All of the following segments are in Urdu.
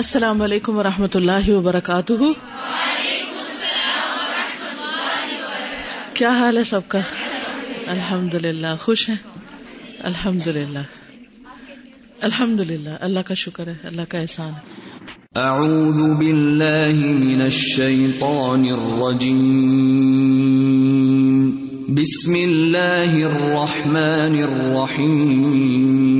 السلام علیکم و رحمۃ اللہ وبرکاتہ۔ کیا حال ہے سب کا؟ الحمد للہ خوش ہیں؟ الحمد للہ الحمد للہ اللہ کا شکر ہے، اللہ کا احسان ہے۔ اعوذ باللہ من الشیطان الرجیم۔ بسم اللہ الرحمن الرحیم۔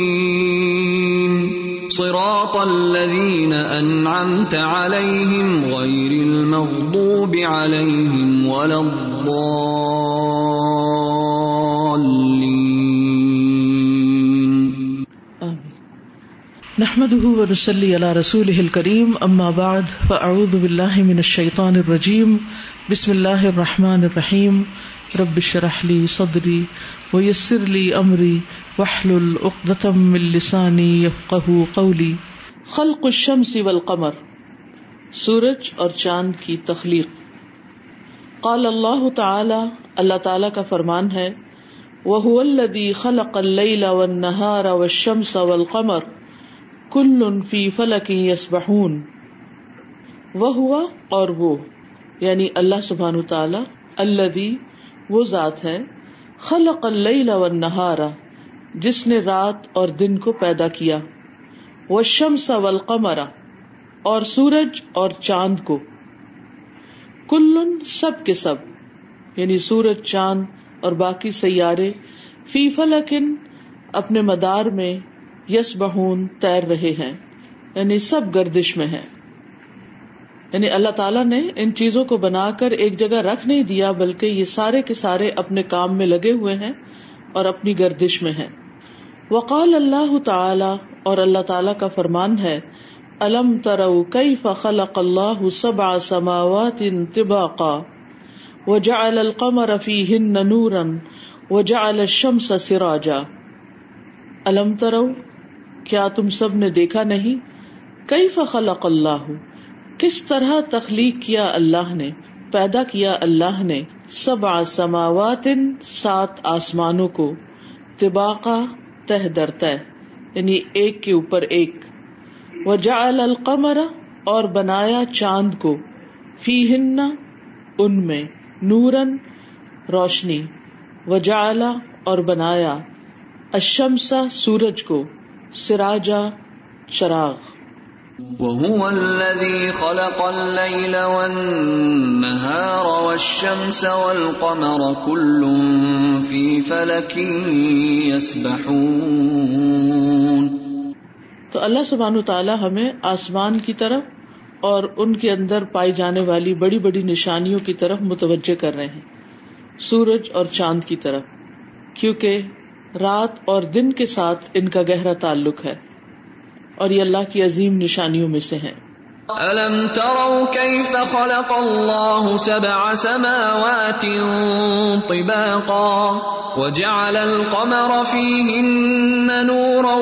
صراط الذين أنعمت عليهم غير المغضوب عليهم ولا الضالين. نحمده ونصلي على رسوله الكريم، أما بعد، فأعوذ بالله من الشيطان الرجيم. بسم الله الرحمن الرحيم. رب اشرح لي صدري ويسر لي أمري. واحلل عقدة من لساني يفقه قولي. خلق الشمس والقمر، سورج اور چاند کی تخلیق. قال اللہ تعالی اللہ تعالی کا فرمان ہے، وهو الذي خلق الليل والنهار والشمس والقمر كل في فلك يسبحون. وهو اور وہ یعنی اللہ سبحانہ تعالی الذي وہ ذات ہے، خلق اللیل والنہار جس نے رات اور دن کو پیدا کیا۔ والشمس والقمر، اور سورج اور چاند کو۔ کلن سب کے سب یعنی سورج، چاند اور باقی سیارے، فی فلکن اپنے مدار میں یس بہون تیر رہے ہیں یعنی سب گردش میں ہیں۔ یعنی اللہ تعالیٰ نے ان چیزوں کو بنا کر ایک جگہ رکھ نہیں دیا، بلکہ یہ سارے کے سارے اپنے کام میں لگے ہوئے ہیں اور اپنی گردش میں ہیں۔ وقال اللہ تعالی اور اللہ تعالیٰ کا فرمان ہے، الم ترو کئی فخلق اللہ سبع سماوات طباقا، وجعل القمر فيهن نورا، وجعل الشمس سراجا۔ الم ترو، کیا تم سب نے دیکھا نہیں؟ کئی فخلق اللہ؟ کس طرح تخلیق کیا اللہ نے، پیدا کیا اللہ نے سب سماوات سات آسمانوں کو، طباقا تہ در تہ یعنی ایک کے اوپر ایک۔ وجعل القمر اور بنایا چاند کو فی ہن ان میں نورن روشنی۔ وجعل اور بنایا الشمس سورج کو سراجا چراغ۔ وهو الذي خلق الليل والنهار والشمس والقمر كل في فلك يسبحون. تو اللہ سبحانہ تعالیٰ ہمیں آسمان کی طرف اور ان کے اندر پائی جانے والی بڑی بڑی نشانیوں کی طرف متوجہ کر رہے ہیں، سورج اور چاند کی طرف، کیونکہ رات اور دن کے ساتھ ان کا گہرا تعلق ہے۔ اور یہ اللہ کی عظیم نشانیوں میں سے ہیں۔ أَلَمْ تَرَوْا كَيْفَ خَلَقَ اللَّهُ سَبْعَ سَمَاوَاتٍ طِبَاقًا وَجَعَلَ الْقَمَرَ فِيهِنَّ نُورًا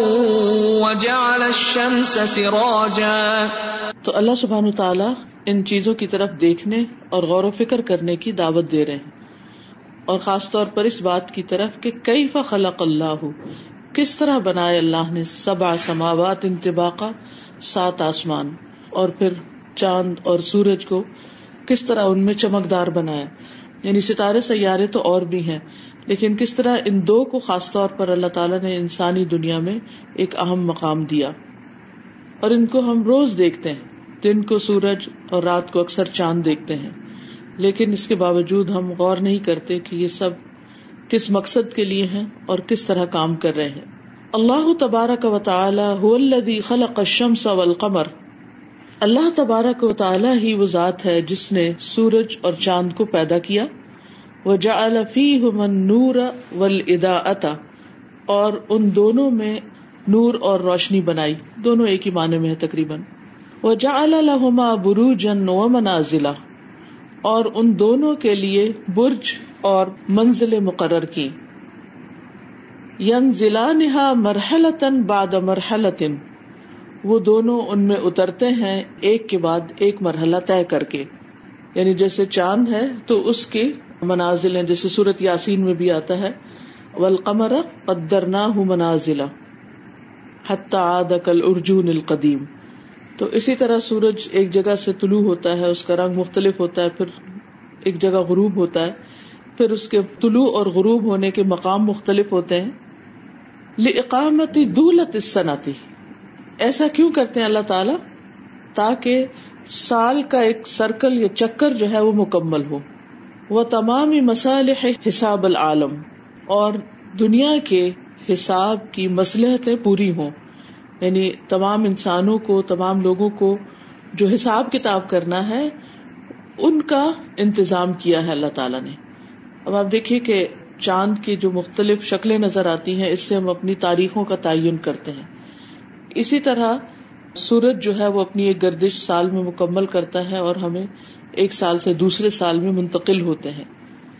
وَجَعَلَ الشَّمْسَ سِرَاجًا تو اللہ سبحانہ تعالیٰ ان چیزوں کی طرف دیکھنے اور غور و فکر کرنے کی دعوت دے رہے ہیں۔ اور خاص طور پر اس بات کی طرف کہ کیف خلق اللہ؟ کس طرح بنائے اللہ نے سبا سماوات انتباقا، سات آسمان، اور پھر چاند اور سورج کو کس طرح ان میں چمکدار بنایا یعنی ستارے سیارے تو اور بھی ہیں، لیکن کس طرح ان دو کو خاص طور پر اللہ تعالیٰ نے انسانی دنیا میں ایک اہم مقام دیا۔ اور ان کو ہم روز دیکھتے ہیں، دن کو سورج اور رات کو اکثر چاند دیکھتے ہیں۔ لیکن اس کے باوجود ہم غور نہیں کرتے کہ یہ سب کس مقصد کے لیے ہیں اور کس طرح کام کر رہے ہیں۔ اللہ تبارک و تعالی خلق الشمس والقمر۔ اللہ تبارک و تعالی ہی وہ ذات ہے جس نے سورج اور چاند کو پیدا کیا۔ وہ النور والاضاءۃ اور ان دونوں میں نور اور روشنی بنائی۔ دونوں ایک ہی معنی میں ہے تقریباً۔ وہ جا الحما برو اور ان دونوں کے لیے برج اور منزل مقرر کی ین ضلع نہا مرحلتن باد مرحلتن وہ دونوں ان میں اترتے ہیں ایک کے بعد ایک مرحلہ طے کر کے۔ یعنی جیسے چاند ہے تو اس کے منازل ہیں، جیسے سورت یاسین میں بھی آتا ہے۔ ولقمر قدر نہ منازلہ حتى کل ارجون القدیم تو اسی طرح سورج ایک جگہ سے طلوع ہوتا ہے، اس کا رنگ مختلف ہوتا ہے، پھر ایک جگہ غروب ہوتا ہے۔ پھر اس کے طلوع اور غروب ہونے کے مقام مختلف ہوتے ہیں۔ لقامتی دولت صنعتی ایسا کیوں کرتے ہیں اللہ تعالی؟ تاکہ سال کا ایک سرکل یا چکر جو ہے وہ مکمل ہو۔ وہ تمام مسالح حساب العالم۔ اور دنیا کے حساب کی مسلحتیں پوری ہوں۔ یعنی تمام انسانوں کو، تمام لوگوں کو جو حساب کتاب کرنا ہے، ان کا انتظام کیا ہے اللہ تعالیٰ نے۔ اب آپ دیکھیے کہ چاند کی جو مختلف شکلیں نظر آتی ہیں، اس سے ہم اپنی تاریخوں کا تعین کرتے ہیں۔ اسی طرح سورج جو ہے، وہ اپنی ایک گردش سال میں مکمل کرتا ہے اور ہمیں ایک سال سے دوسرے سال میں منتقل ہوتے ہیں۔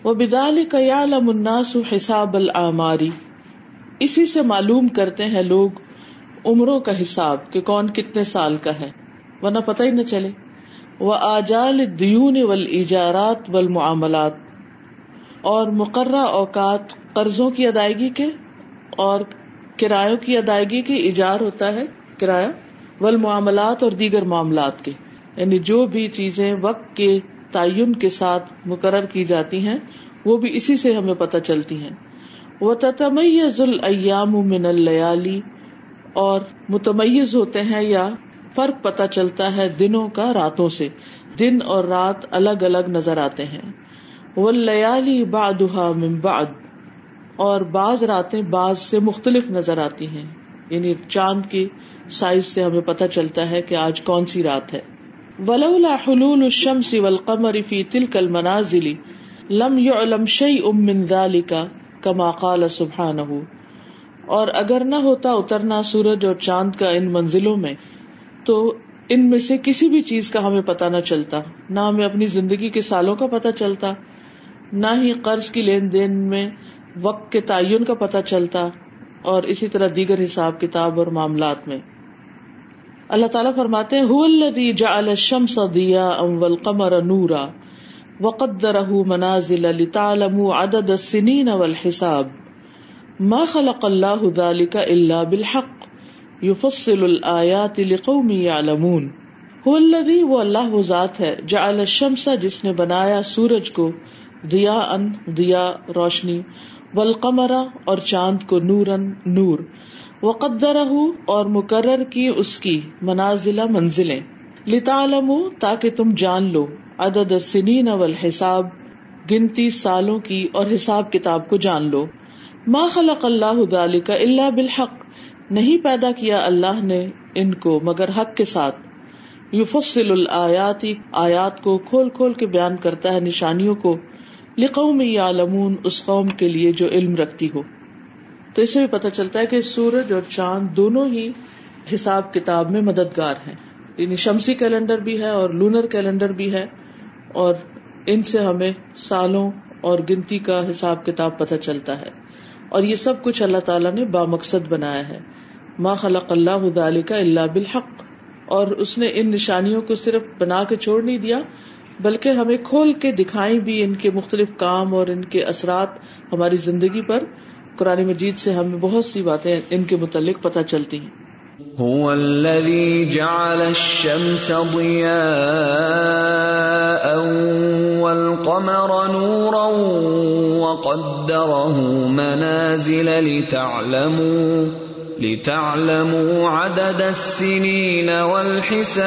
وہ بدال قیال مناس حساب العماری اسی سے معلوم کرتے ہیں لوگ عمروں کا حساب کہ کون کتنے سال کا ہے۔ ورنہ پتہ ہی نہ چلے۔ وہ آجال دیون ول ایجارات معاملات اور مقررہ اوقات قرضوں کی ادائیگی کے اور کرایوں کی ادائیگی کے ایجار ہوتا ہے، کرایہ ول معاملات اور دیگر معاملات کے۔ یعنی جو بھی چیزیں وقت کے تعین کے ساتھ مقرر کی جاتی ہیں، وہ بھی اسی سے ہمیں پتہ چلتی ہیں۔ وہ تتمیز الایام من اللیالی اور متمیز ہوتے ہیں یا فرق پتہ چلتا ہے دنوں کا راتوں سے۔ دن اور رات الگ الگ نظر آتے ہیں۔ وہ لیالی بادہ بعد۔ اور بعض راتیں بعض سے مختلف نظر آتی ہیں۔ یعنی چاند کی سائز سے ہمیں پتہ چلتا ہے کہ آج کون سی رات ہے۔ ولولا حلول الشمس والقمر فی تلك المنازل لم يعلم شيء من ذلك كما قال سبحانه اور اگر نہ ہوتا اترنا سورج اور چاند کا ان منزلوں میں، تو ان میں سے کسی بھی چیز کا ہمیں پتا نہ چلتا، نہ ہمیں اپنی زندگی کے سالوں کا پتا چلتا۔ نہ ہی قرض کی لین دین میں وقت کے تعین کا پتا چلتا اور اسی طرح دیگر حساب کتاب اور معاملات میں۔ اللہ تعالیٰ فرماتے ہیں جا الشم والقمر نورا وقدرہ منازل لتعلموا عدد السنین والحساب۔ ما خلق اللہ ذلك الا بالحق يفصل الآیات لقوم يعلمون هو الذي وہ اللہ وہ ذات ہے، جعل الشمس، جس نے بنایا سورج کو دیا ان دیا روشنی، والقمر اور چاند کو نورن نور وقدرہ اور مقرر کی اس کی منازل منزلیں۔ لتعلموا تاکہ تم جان لو عدد السنین والحساب، گنتی سالوں کی اور حساب کتاب کو جان لو۔ ما خلق اللہ ذالک کا اللہ بالحق، نہیں پیدا کیا اللہ نے ان کو مگر حق کے ساتھ۔ یفصل الآیات آیات کو کھول کھول کے بیان کرتا ہے نشانیوں کو۔ لقوم یعلمون، اس قوم کے لیے جو علم رکھتی ہو۔ تو اسے بھی پتہ چلتا ہے کہ سورج اور چاند دونوں ہی حساب کتاب میں مددگار ہیں۔ یعنی شمسی کیلنڈر بھی ہے اور لونر کیلنڈر بھی ہے اور ان سے ہمیں سالوں اور گنتی کا حساب کتاب پتہ چلتا ہے۔ اور یہ سب کچھ اللہ تعالیٰ نے با مقصد بنایا ہے۔ ما خلق اللہ ادال کا اللہ بالحق۔ اور اس نے ان نشانیوں کو صرف بنا کے چھوڑ نہیں دیا بلکہ ہمیں کھول کے دکھائی بھی ان کے مختلف کام اور ان کے اثرات ہماری زندگی پر۔ قرآن مجید سے ہمیں بہت سی باتیں ان کے متعلق پتہ چلتی ہیں۔ هو الذي جعل الشمس ضياء والقمر نورا وقدره منازل لتعلموا لتعلموا عدد السنين والحساب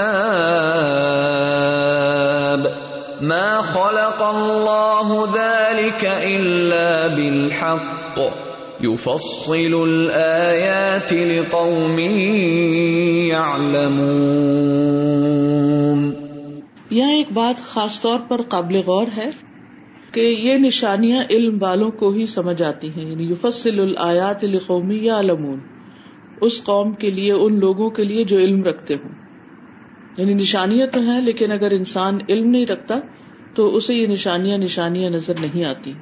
ما خلق الله ذلك الا بالحق يفصل الآيات لقوم يعلمون یہاں ایک بات خاص طور پر قابل غور ہے کہ یہ نشانیاں علم والوں کو ہی سمجھ آتی ہیں یعنی یفصل الیات لقومی یا اس قوم کے لیے، ان لوگوں کے لیے جو علم رکھتے ہوں۔ یعنی نشانیاں تو ہیں، لیکن اگر انسان علم نہیں رکھتا، تو اسے یہ نشانیاں نشانیاں نظر نہیں آتی۔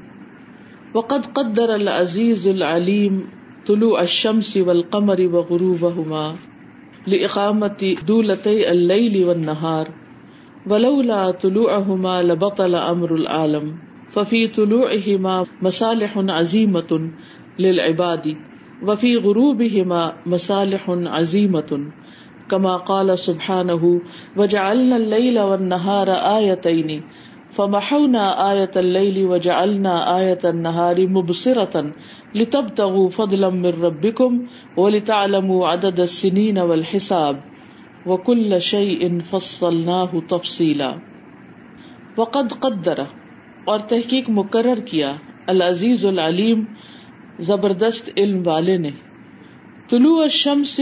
وقد قدر العزیز العلیم طلوع الشمس والقمر وغروبهما لإقامت دولتي الليل والنهار ولولا طلوعهما لبطل امر العالم ففي طلوعهما مصالح عظيمة للعباد وفي غروبهما مصالح عظيمة كما قال سبحانه وجعلنا الليل والنهار آيتين فمحونا آية الليل وجعلنا آية النهار مبصرة لتبتغوا فضلا من ربكم ولتعلموا عدد السنين والحساب وكل شيء فصلناه تفصيلا وقد قدر، اور تحقیق مقرر کیا، العزیز العلیم زبردست علم والے نے۔ طلوع الشمس،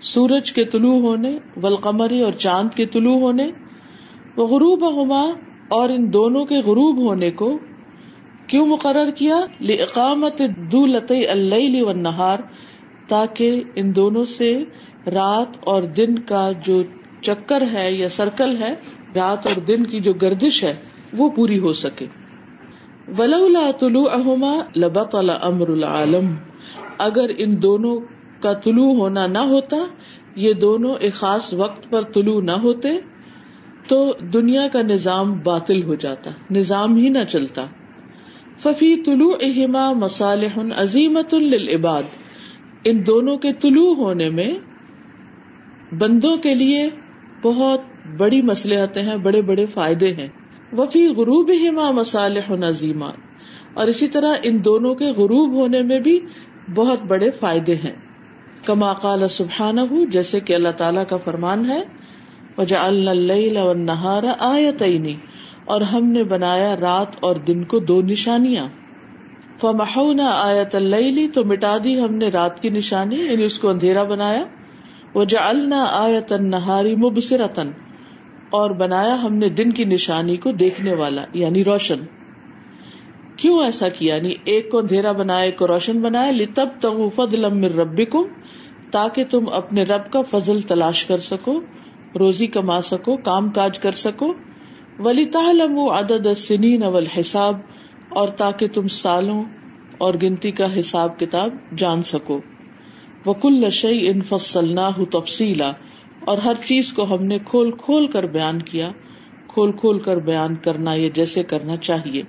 سورج کے طلوع ہونے والقمری اور چاند کے طلوع ہونے وہ غروب ہما اور ان دونوں کے غروب ہونے کو کیوں مقرر کیا؟ اقامت دولت اللہ و نہار تاکہ ان دونوں سے رات اور دن کا جو چکر ہے یا سرکل ہے، رات اور دن کی جو گردش ہے، وہ پوری ہو سکے۔ ولولا طلوع احما امر العالم۔ اگر ان دونوں کا طلوع ہونا نہ ہوتا، یہ دونوں ایک خاص وقت پر طلوع نہ ہوتے، تو دنیا کا نظام باطل ہو جاتا، نظام ہی نہ چلتا۔ ففی طلوع اہما مسالح عظیمت للعباد۔ ان دونوں کے طلوع ہونے میں بندوں کے لیے بہت بڑی مسلحتیں ہیں، بڑے بڑے فائدے ہیں۔ وفی غروب ہما مسالح عظیمات اور اسی طرح ان دونوں کے غروب ہونے میں بھی بہت بڑے فائدے ہیں۔ کما قال سبحان جیسے کہ اللہ تعالیٰ کا فرمان ہے اور ہم نے بنایا رات اور دن کو دو نشانیاں۔ فمحونا آیت اللیلی تو مٹا دی ہم نے رات کی نشانی یعنی اس کو اندھیرا بنایا۔ وجعلنا آیت النہاری مبصرتا اور بنایا ہم نے دن کی نشانی کو دیکھنے والا یعنی روشن۔ کیوں ایسا کیا؟ یعنی ایک کو اندھیرا بنایا، ایک کو روشن بنایا۔ لتب تغو فضلا من ربکم تاکہ تم اپنے رب کا فضل تلاش کر سکو، روزی کما سکو، کام کاج کر سکو۔ ولی تعلم عدد سنین اول حساب اور تاکہ تم سالوں اور گنتی کا حساب کتاب جان سکو۔ وکل شعی ان تفصیلا اور ہر چیز کو ہم نے کھول کھول کر بیان کیا، کھول کھول کر بیان کرنا یہ جیسے کرنا چاہیے۔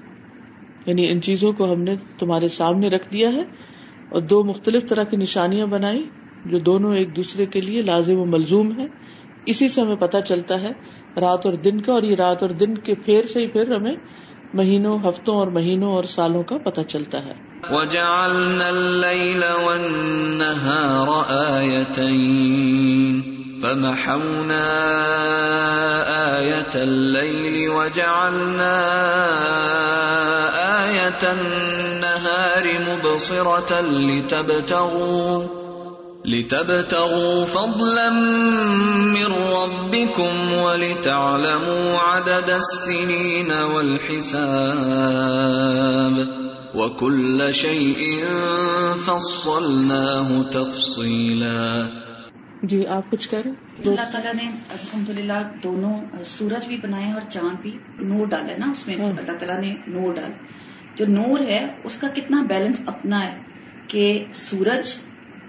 یعنی ان چیزوں کو ہم نے تمہارے سامنے رکھ دیا ہے اور دو مختلف طرح کی نشانیاں بنائی جو دونوں ایک دوسرے کے لیے لازم و ملزوم ہے اسی سے ہمیں پتہ چلتا ہے، رات اور دن کا اور یہ رات اور دن کے پھیر سے ہی پھر ہمیں مہینوں، ہفتوں اور مہینوں اور سالوں کا پتہ چلتا ہے۔ وَجَعَلْنَا اللَّيْلَ وَالنَّهَارَ آيَتَيْنِ۔ فَمَحَوْنَا آيَةَ اللَّيْلِ وَجَعَلْنَا آيَةَ النَّهَارِ مُبْصِرَةً لِتَبْتَغُوا لتبتغوا فضلا من ربكم ولتعلموا عدد السنين والحساب وكل شيء فصلناه تفصيلا جی آپ کچھ کہہ رہے اللہ تعالیٰ نے الحمد للہ دونوں سورج بھی بنائے اور چاند بھی نور ڈالا نا اس میں ہاں۔ اللہ تعالیٰ نے نور ڈال۔ جو نور ہے اس کا کتنا بیلنس اپنا ہے کہ سورج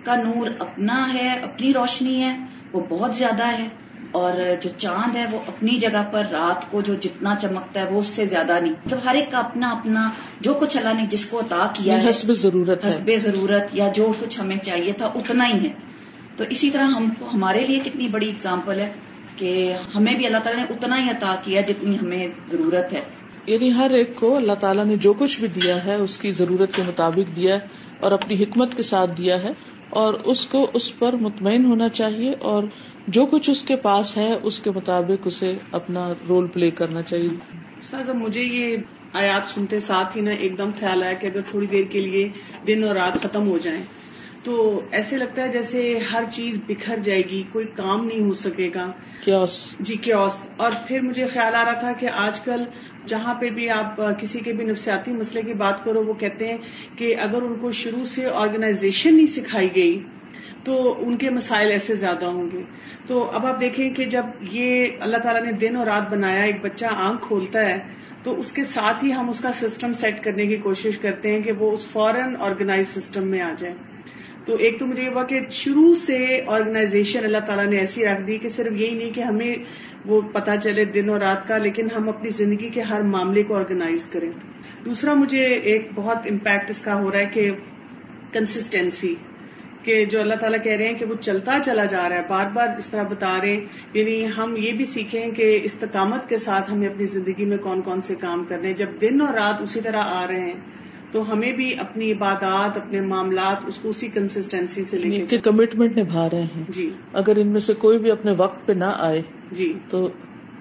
کا نور اپنا ہے اپنی روشنی ہے وہ بہت زیادہ ہے۔ اور جو چاند ہے وہ اپنی جگہ پر رات کو جو جتنا چمکتا ہے وہ اس سے زیادہ نہیں۔ مطلب ہر ایک کا اپنا اپنا جو کچھ اللہ نے جس کو عطا کیا ہے حسب ضرورت حسب ضرورت یا جو کچھ ہمیں چاہیے تھا اتنا ہی ہے۔ تو اسی طرح ہم کو ہمارے لیے کتنی بڑی اگزامپل ہے کہ ہمیں بھی اللہ تعالیٰ نے اتنا ہی عطا کیا جتنی ہمیں ضرورت ہے۔ یعنی ہر ایک کو اللہ تعالیٰ نے جو کچھ بھی دیا ہے اس کی ضرورت کے مطابق دیا ہے اور اپنی حکمت کے ساتھ دیا ہے اور اس کو اس پر مطمئن ہونا چاہیے اور جو کچھ اس کے پاس ہے اس کے مطابق اسے اپنا رول پلے کرنا چاہیے۔ مجھے یہ آیات سنتے ساتھ ہی نا ایک دم خیال آیا کہ اگر تھوڑی دیر کے لیے دن اور رات ختم ہو جائیں تو ایسے لگتا ہے جیسے ہر چیز بکھر جائے گی کوئی کام نہیں ہو سکے گا۔ کیوس۔ جی کیوس۔ اور پھر مجھے خیال آ رہا تھا کہ آج کل جہاں پہ بھی آپ کسی کے بھی نفسیاتی مسئلے کی بات کرو وہ کہتے ہیں کہ اگر ان کو شروع سے آرگنائزیشن نہیں سکھائی گئی تو ان کے مسائل ایسے زیادہ ہوں گے۔ تو اب آپ دیکھیں کہ جب یہ اللہ تعالیٰ نے دن اور رات بنایا ایک بچہ آنکھ کھولتا ہے تو اس کے ساتھ ہی ہم اس کا سسٹم سیٹ کرنے کی کوشش کرتے ہیں کہ وہ اس فورن آرگنائز سسٹم میں آ جائے۔ تو ایک تو مجھے یہ ہوا کہ شروع سے آرگنائزیشن اللہ تعالیٰ نے ایسی رکھ دی کہ صرف یہی نہیں کہ ہمیں وہ پتا چلے دن اور رات کا، لیکن ہم اپنی زندگی کے ہر معاملے کو آرگنائز کریں۔ دوسرا مجھے ایک بہت امپیکٹ اس کا ہو رہا ہے کہ کنسسٹینسی کہ جو اللہ تعالیٰ کہہ رہے ہیں کہ وہ چلتا چلا جا رہا ہے، بار بار اس طرح بتا رہے ہیں۔ یعنی ہم یہ بھی سیکھیں کہ استقامت کے ساتھ ہمیں اپنی زندگی میں کون کون سے کام کرنے جب دن اور رات اسی طرح آ رہے ہیں تو ہمیں بھی اپنی عبادات اپنے معاملات اس کو اسی کنسٹینسی سے لے کے کمٹمنٹ نبھا رہے ہیں۔ جی۔ اگر ان میں سے کوئی بھی اپنے وقت پہ نہ آئے جی۔ تو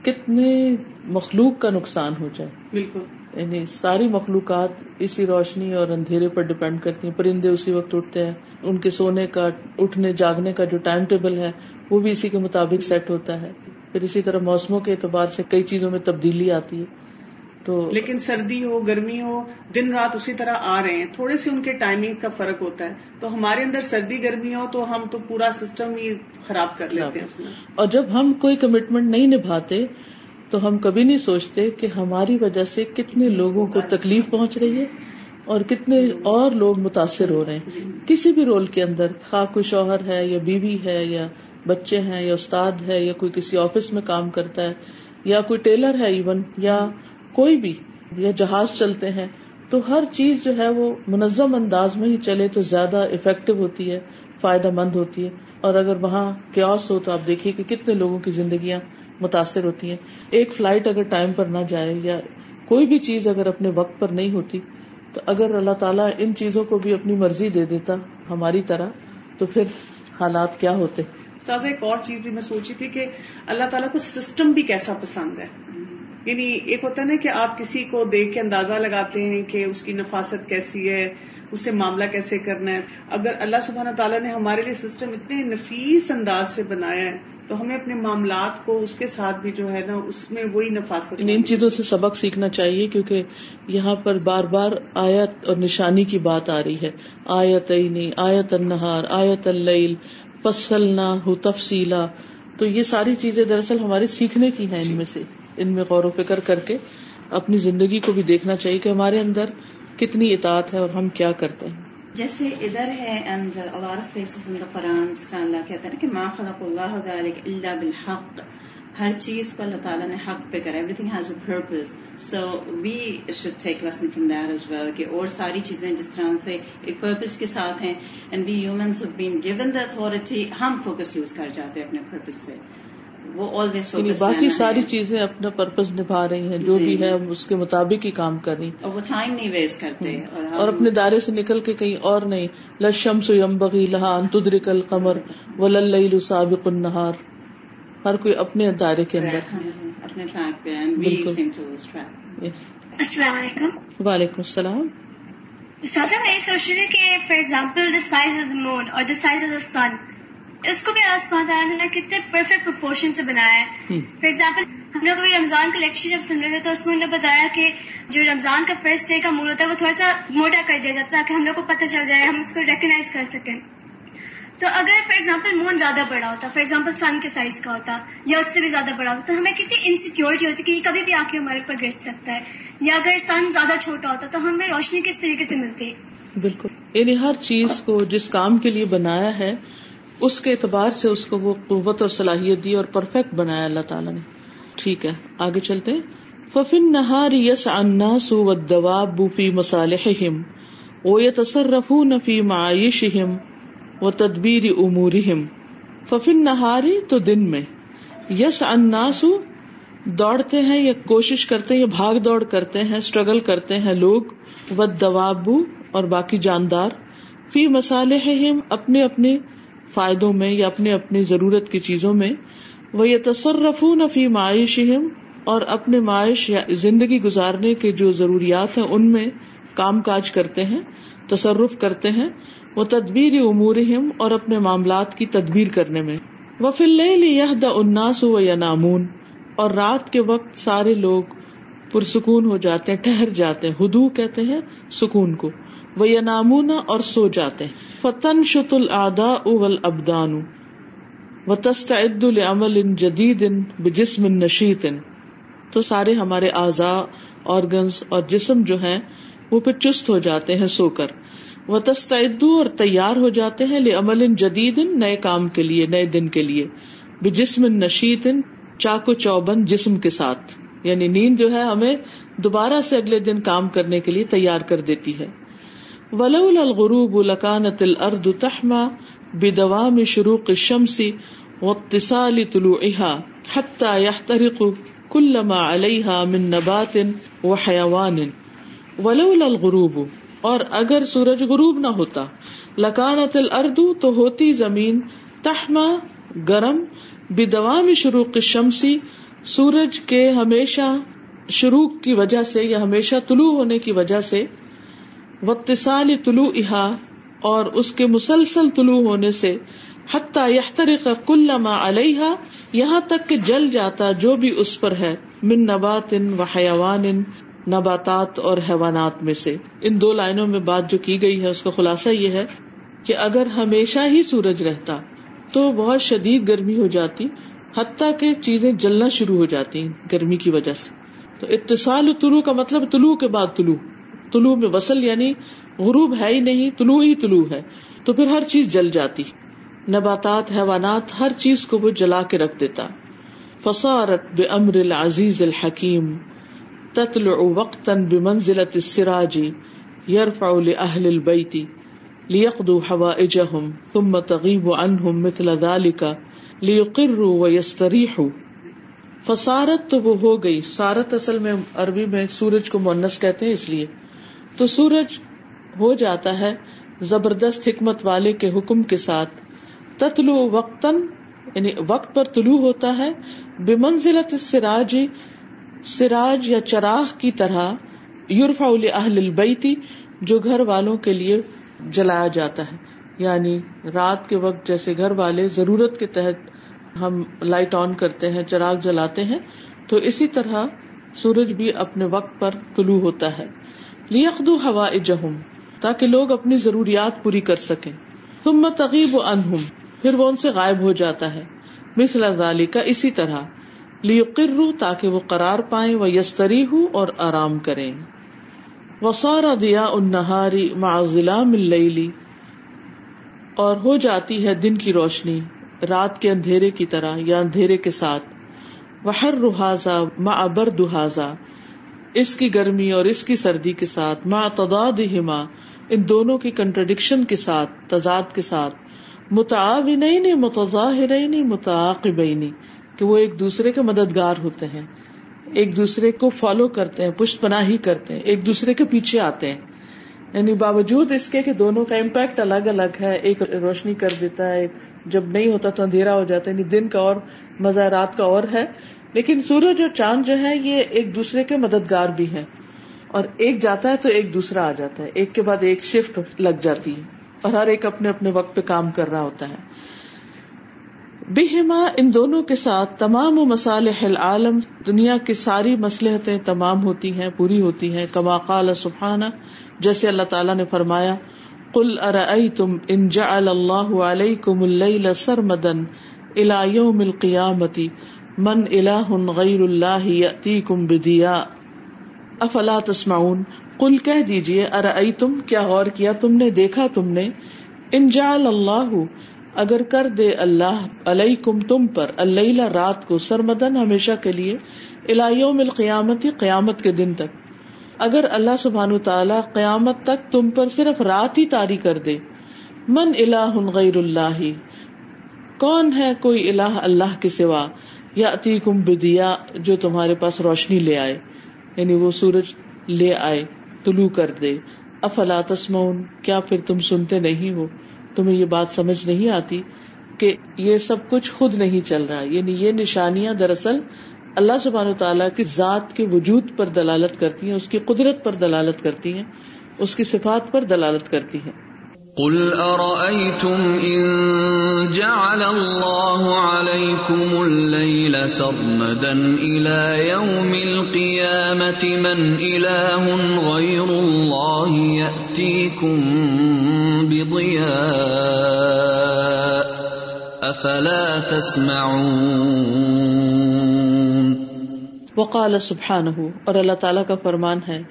کتنے مخلوق کا نقصان ہو جائے۔ بالکل۔ یعنی ساری مخلوقات اسی روشنی اور اندھیرے پر ڈپینڈ کرتی ہیں۔ پرندے اسی وقت اٹھتے ہیں۔ ان کے سونے کا اٹھنے جاگنے کا جو ٹائم ٹیبل ہے وہ بھی اسی کے مطابق سیٹ ہوتا ہے۔ پھر اسی طرح موسموں کے اعتبار سے کئی چیزوں میں تبدیلی آتی ہے۔ تو لیکن سردی ہو گرمی ہو دن رات اسی طرح آ رہے ہیں۔ تھوڑے سے ان کے ٹائمنگ کا فرق ہوتا ہے۔ تو ہمارے اندر سردی گرمی ہو تو ہم تو پورا سسٹم ہی خراب کر لیتے ہیں اور جب ہم کوئی کمٹمنٹ نہیں نبھاتے تو ہم کبھی نہیں سوچتے کہ ہماری وجہ سے کتنے لوگوں کو تکلیف پہنچ رہی ہے اور کتنے اور لوگ متاثر ہو رہے ہیں۔ کسی بھی رول کے اندر خواہ کوئی شوہر ہے یا بیوی ہے یا بچے ہیں یا استاد ہے یا کوئی کسی آفس میں کام کرتا ہے یا کوئی ٹیلر ہے ایون یا کوئی بھی یا جہاز چلتے ہیں، تو ہر چیز جو ہے وہ منظم انداز میں ہی چلے تو زیادہ افیکٹو ہوتی ہے، فائدہ مند ہوتی ہے۔ اور اگر وہاں کیوس ہو تو آپ دیکھیے کہ کتنے لوگوں کی زندگیاں متاثر ہوتی ہیں۔ ایک فلائٹ اگر ٹائم پر نہ جائے یا کوئی بھی چیز اگر اپنے وقت پر نہیں ہوتی، تو اگر اللہ تعالیٰ ان چیزوں کو بھی اپنی مرضی دے دیتا ہماری طرح، تو پھر حالات کیا ہوتے؟ ایک اور چیز بھی میں سوچی تھی کہ اللہ تعالیٰ کو سسٹم بھی کیسا پسند ہے۔ یعنی ایک ہوتا ہے نا کہ آپ کسی کو دیکھ کے اندازہ لگاتے ہیں کہ اس کی نفاست کیسی ہے اس سے معاملہ کیسے کرنا ہے۔ اگر اللہ سبحانہ تعالیٰ نے ہمارے لیے سسٹم اتنے نفیس انداز سے بنایا ہے تو ہمیں اپنے معاملات کو اس کے ساتھ بھی جو ہے نا اس میں وہی نفاست ان چیزوں سے سبق سیکھنا چاہیے کیونکہ یہاں پر بار بار آیت اور نشانی کی بات آ رہی ہے۔ آیت آیت النہار آیت اللیل فصلنا ہو تفصیلا۔ تو یہ ساری چیزیں دراصل ہمارے سیکھنے کی ہیں ان میں سے۔ ان میں غور و فکر کر کے اپنی زندگی کو بھی دیکھنا چاہیے کہ ہمارے اندر کتنی اطاعت ہے اور ہم کیا کرتے ہیں۔ جیسے ادھر ہے قرآن جس طرح اللہ کہتا ہے کہ ما خلق اللہ اللہ بالحق۔ ہر چیز کو اللہ تعالیٰ نے حق پہ کرا everything has a purpose so we should take lesson from that as well کہ اور ساری چیزیں جس طرح سے ایک پرپز کے ساتھ ہیں۔ And we humans have been given the authority ہم فوکس لوز کر جاتے ہیں اپنے پرپز سے۔ وہ آلویز یعنی باقی ساری چیزیں اپنا پرپز نبھا رہی ہیں جو بھی ہے اس کے مطابق ہی کام کر رہی اور وہ ٹائم نہیں ویسٹ کرتے اور اپنے دائرے سے نکل کے کہیں اور نہیں۔ لشم سم بغی لہا انتدرک القمر و لل سابق النہار ہر کوئی اپنے دائرے کے اندر۔ اپنے ٹریک پہ السلام علیکم۔ وعلیکم السلام۔ میں یہ سوچ رہی ہوں کہ for example the size of the moon اور دا سائز آف دا سن اس کو بھی آسمان نے کتنے پرفیکٹ پرپورشن سے بنایا ہے۔ فار ایگزامپل ہم لوگ ابھی رمضان کا لیکچر جب سن رہے تھے تو اس میں انہوں نے بتایا کہ جو رمضان کا فرسٹ ڈے کا مون ہوتا ہے وہ تھوڑا سا موٹا کر دیا جاتا ہے تاکہ ہم لوگ کو پتہ چل جائے ہم اس کو ریکگنائز کر سکیں۔ تو اگر فار ایگزامپل مون زیادہ بڑا ہوتا فار ایگزامپل سن کے سائز کا ہوتا یا اس سے بھی زیادہ بڑا ہوتا تو ہمیں کتنی انسیکیورٹی ہوتی کہ یہ کبھی بھی آ کے ہمارے اوپر گر سکتا ہے۔ یا اگر سن زیادہ چھوٹا ہوتا تو ہمیں روشنی کس طریقے سے ملتی؟ بالکل۔ یعنی ہر چیز کو جس کام کے لیے بنایا ہے اس کے اعتبار سے اس کو وہ قوت اور صلاحیت دی اور پرفیکٹ بنایا اللہ تعالیٰ نے۔ ٹھیک ہے، آگے چلتے ففن نہار یس انا سو دوا بوفی مسالح وہ یہ نفی و تدبیر ففن نہاری تو دن میں یس اناسو دوڑتے ہیں یا کوشش کرتے ہیں یا بھاگ دوڑ کرتے ہیں اسٹرگل کرتے ہیں لوگ۔ و دوابو اور باقی جاندار۔ فی مسالح اپنے اپنے فائدوں میں یا اپنے اپنی ضرورت کی چیزوں میں وہ یہ تصرف نفی معیش اور اپنے معاش یا زندگی گزارنے کے جو ضروریات ہیں، ان میں کام کاج کرتے ہیں، تصرف کرتے ہیں وہ تدبیر امور اور اپنے معاملات کی تدبیر کرنے میں۔ وہ فل یہ دا اناس و یا نامون اور رات کے وقت سارے لوگ پرسکون ہو جاتے ہیں ٹہر جاتے ہیں ہدو کہتے ہیں، سکون کو۔ وہ ینامونا اور سو جاتے ہیں۔ فتن شت العدا اول ابدان و تستعد العمل ان جدید ان بجسم نشیت ان تو سارے ہمارے اعضا آرگنس اور جسم جو ہیں، وہ پھر چست ہو جاتے ہیں سو کر۔ وہ تستعدو اور تیار ہو جاتے ہیں عمل جدید نئے کام کے لیے، نئے دن کے لیے۔ بجسم نشیت چاکو چوبند جسم کے ساتھ۔ یعنی نیند جو ہے ہمیں دوبارہ سے اگلے دن کام کرنے کے لیے تیار کر دیتی ہے۔ ولول الغروب لکانت الارض تحما بدوام شروق الشمس واتصال طلوعها حتى يحترق كل ما عليها من نبات وحيوان. ولول الغروب، اور اگر سورج غروب نہ ہوتا، لکانت الارض تو ہوتی زمین تحما گرم بدوام شروق الشمسی سورج کے ہمیشہ شروع کی وجہ سے یا ہمیشہ طلوع ہونے کی وجہ سے وتصال طلوع احا اور اس کے مسلسل طلوع ہونے سے حتیٰ یحترق کل ما علیہ یہاں تک کہ جل جاتا جو بھی اس پر ہے، من نبات و حیوان، نباتات اور حیوانات میں سے۔ ان دو لائنوں میں بات جو کی گئی ہے، اس کا خلاصہ یہ ہے کہ اگر ہمیشہ ہی سورج رہتا تو بہت شدید گرمی ہو جاتی، حتیٰ کہ چیزیں جلنا شروع ہو جاتی گرمی کی وجہ سے۔ تو اتصال طلوع کا مطلب طلوع کے بعد طلوع۔ طلوع میں وصل یعنی غروب ہے ہی نہیں، طلوع ہی طلوع ہے۔ تو پھر ہر چیز جل جاتی۔ نباتات، حیوانات، ہر چیز کو وہ جلا کے رکھ دیتا۔ فصارت بے امر العزیز الحکیم۔ تتلع وقتا بمنزلت السراج یرفع لأہل البیت لیقضوا حوائجهم ثم تغیب عنهم مثل ذلك لیقروا ویستریحوا۔ فسارت تو وہ ہو گئی۔ سارت اصل میں عربی میں سورج کو مونس کہتے ہیں اس لیے۔ تو سورج ہو جاتا ہے زبردست حکمت والے کے حکم کے ساتھ۔ تتلو وقتاً یعنی وقت پر طلوع ہوتا ہے۔ بے منزلت سراج سراج یا چراغ کی طرح یورفا اہل البیتی جو گھر والوں کے لیے جلایا جاتا ہے۔ یعنی رات کے وقت جیسے گھر والے ضرورت کے تحت ہم لائٹ آن کرتے ہیں، چراغ جلاتے ہیں، تو اسی طرح سورج بھی اپنے وقت پر طلوع ہوتا ہے۔ لیکدو ہوا جہم تاکہ لوگ اپنی ضروریات پوری کر سکیں۔ ثم تغیب انہم پھر وہ ان سے غائب ہو جاتا ہے۔ مثل ذالک کا اسی طرح، لیقروا، تاکہ وہ قرار پائیں وہ یستری اور آرام کریں۔ وسارا دیا النہاری مع ظلام اللیلی، اور ہو جاتی ہے دن کی روشنی، رات کے اندھیرے کی طرح یا اندھیرے کے ساتھ۔ وحر رحاظا ما ابر دہذا اس کی گرمی اور اس کی سردی کے ساتھ ما تضاد ہما ان دونوں کی کنٹرڈکشن کے ساتھ، تضاد کے ساتھ متعب نہیں متضاہر نہیں متعاقب کہ وہ ایک دوسرے کے مددگار ہوتے ہیں، ایک دوسرے کو فالو کرتے ہیں، پشت پناہی کرتے ہیں، ایک دوسرے کے پیچھے آتے ہیں۔ یعنی باوجود اس کے کہ دونوں کا امپیکٹ الگ الگ ہے، ایک روشنی کر دیتا ہے جب نہیں ہوتا تو اندھیرا ہو جاتا ہے یعنی دن کا اور، مزہ رات کا اور ہے لیکن سورج اور چاند جو ہے یہ ایک دوسرے کے مددگار بھی ہے اور ایک جاتا ہے تو ایک دوسرا آ جاتا ہے۔ ایک کے بعد ایک شفٹ لگ جاتی ہے۔ اور ہر ایک اپنے اپنے وقت پہ کام کر رہا ہوتا ہے۔ بہما ان دونوں کے ساتھ تمام مسالح العالم، دنیا کی ساری مسلحتیں تمام ہوتی ہیں، پوری ہوتی ہیں۔ کما قال سبحانہ، جیسے اللہ تعالیٰ نے فرمایا کل ارأيتم ان جعل الله عليكم الليل سرمدا الى يوم القيامة من اله غير الله يأتيكم بدياء افلا تسمعون؟ قل کہہ دیجیے ارأيتم کیا غور کیا تم نے؟ دیکھا تم نے؟ ان جعل اللہ، اگر کر دے اللہ علیکم تم پر اللیل رات کو، سرمدن ہمیشہ کے لیے، الى يوم قیامت کے دن تک۔ اگر اللہ سبحان تعالیٰ قیامت تک تم پر صرف رات ہی تاری کر دے۔ من اللہ غیر اللہ، کون ہے کوئی اللہ اللہ کے سوا؟ یا کم بدیا، جو تمہارے پاس روشنی لے آئے یعنی وہ سورج لے آئے، طلوع کر دے۔ افلا تسمون کیا پھر تم سنتے نہیں ہو؟ تمہیں یہ بات سمجھ نہیں آتی کہ یہ سب کچھ خود نہیں چل رہا۔ یعنی یہ نشانیاں دراصل اللہ سبحانہ تعالیٰ کی ذات کے وجود پر دلالت کرتی ہیں، اس کی قدرت پر دلالت کرتی ہیں، اس کی صفات پر دلالت کرتی ہیں۔ قل أرأيتم إن جعل الله عليكم الليل سرمدا إلى يوم القيامة من إله غير الله يأتيكم بضياء أفلا تسمعون وقال سبحانہ اور اللہ تعالیٰ کا فرمان ہے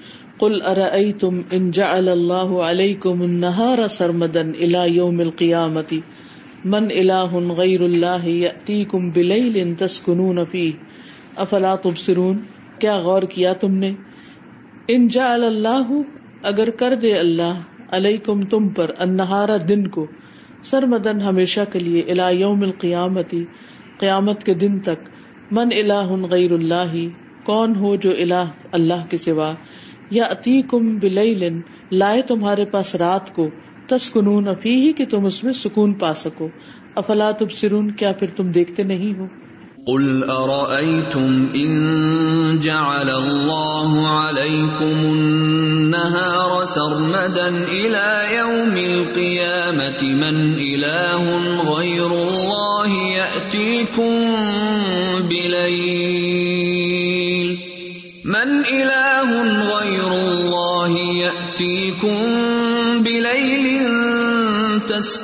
قل ارأيتم ان جعل الله عليكم النهار سرمدا الى يوم القيامة من اله غير الله يأتيكم بليل تسكنون فيه افلا تبصرون؟ کیا غور کیا تم نے؟ ان جعل اللہ، اگر کر دے اللہ، علیکم تم پر النہار دن کو سرمدن ہمیشہ کے لیے الى یوم القیامتی قیامت کے دن تک. من الہ غیر اللہ، کون ہو جو الہ اللہ کے سوا؟ یا اتی کم بلین لائے تمہارے پاس رات کو، تسکنون افی ہی کہ تم اس میں سکون پا سکو۔ افلا تب سرون کیا پھر تم دیکھتے نہیں ہو؟ قل أرأيتم إن جعل الله عليكم النهار سرمدا إلى يوم القيامة من إله غير الله يأتيكم بليل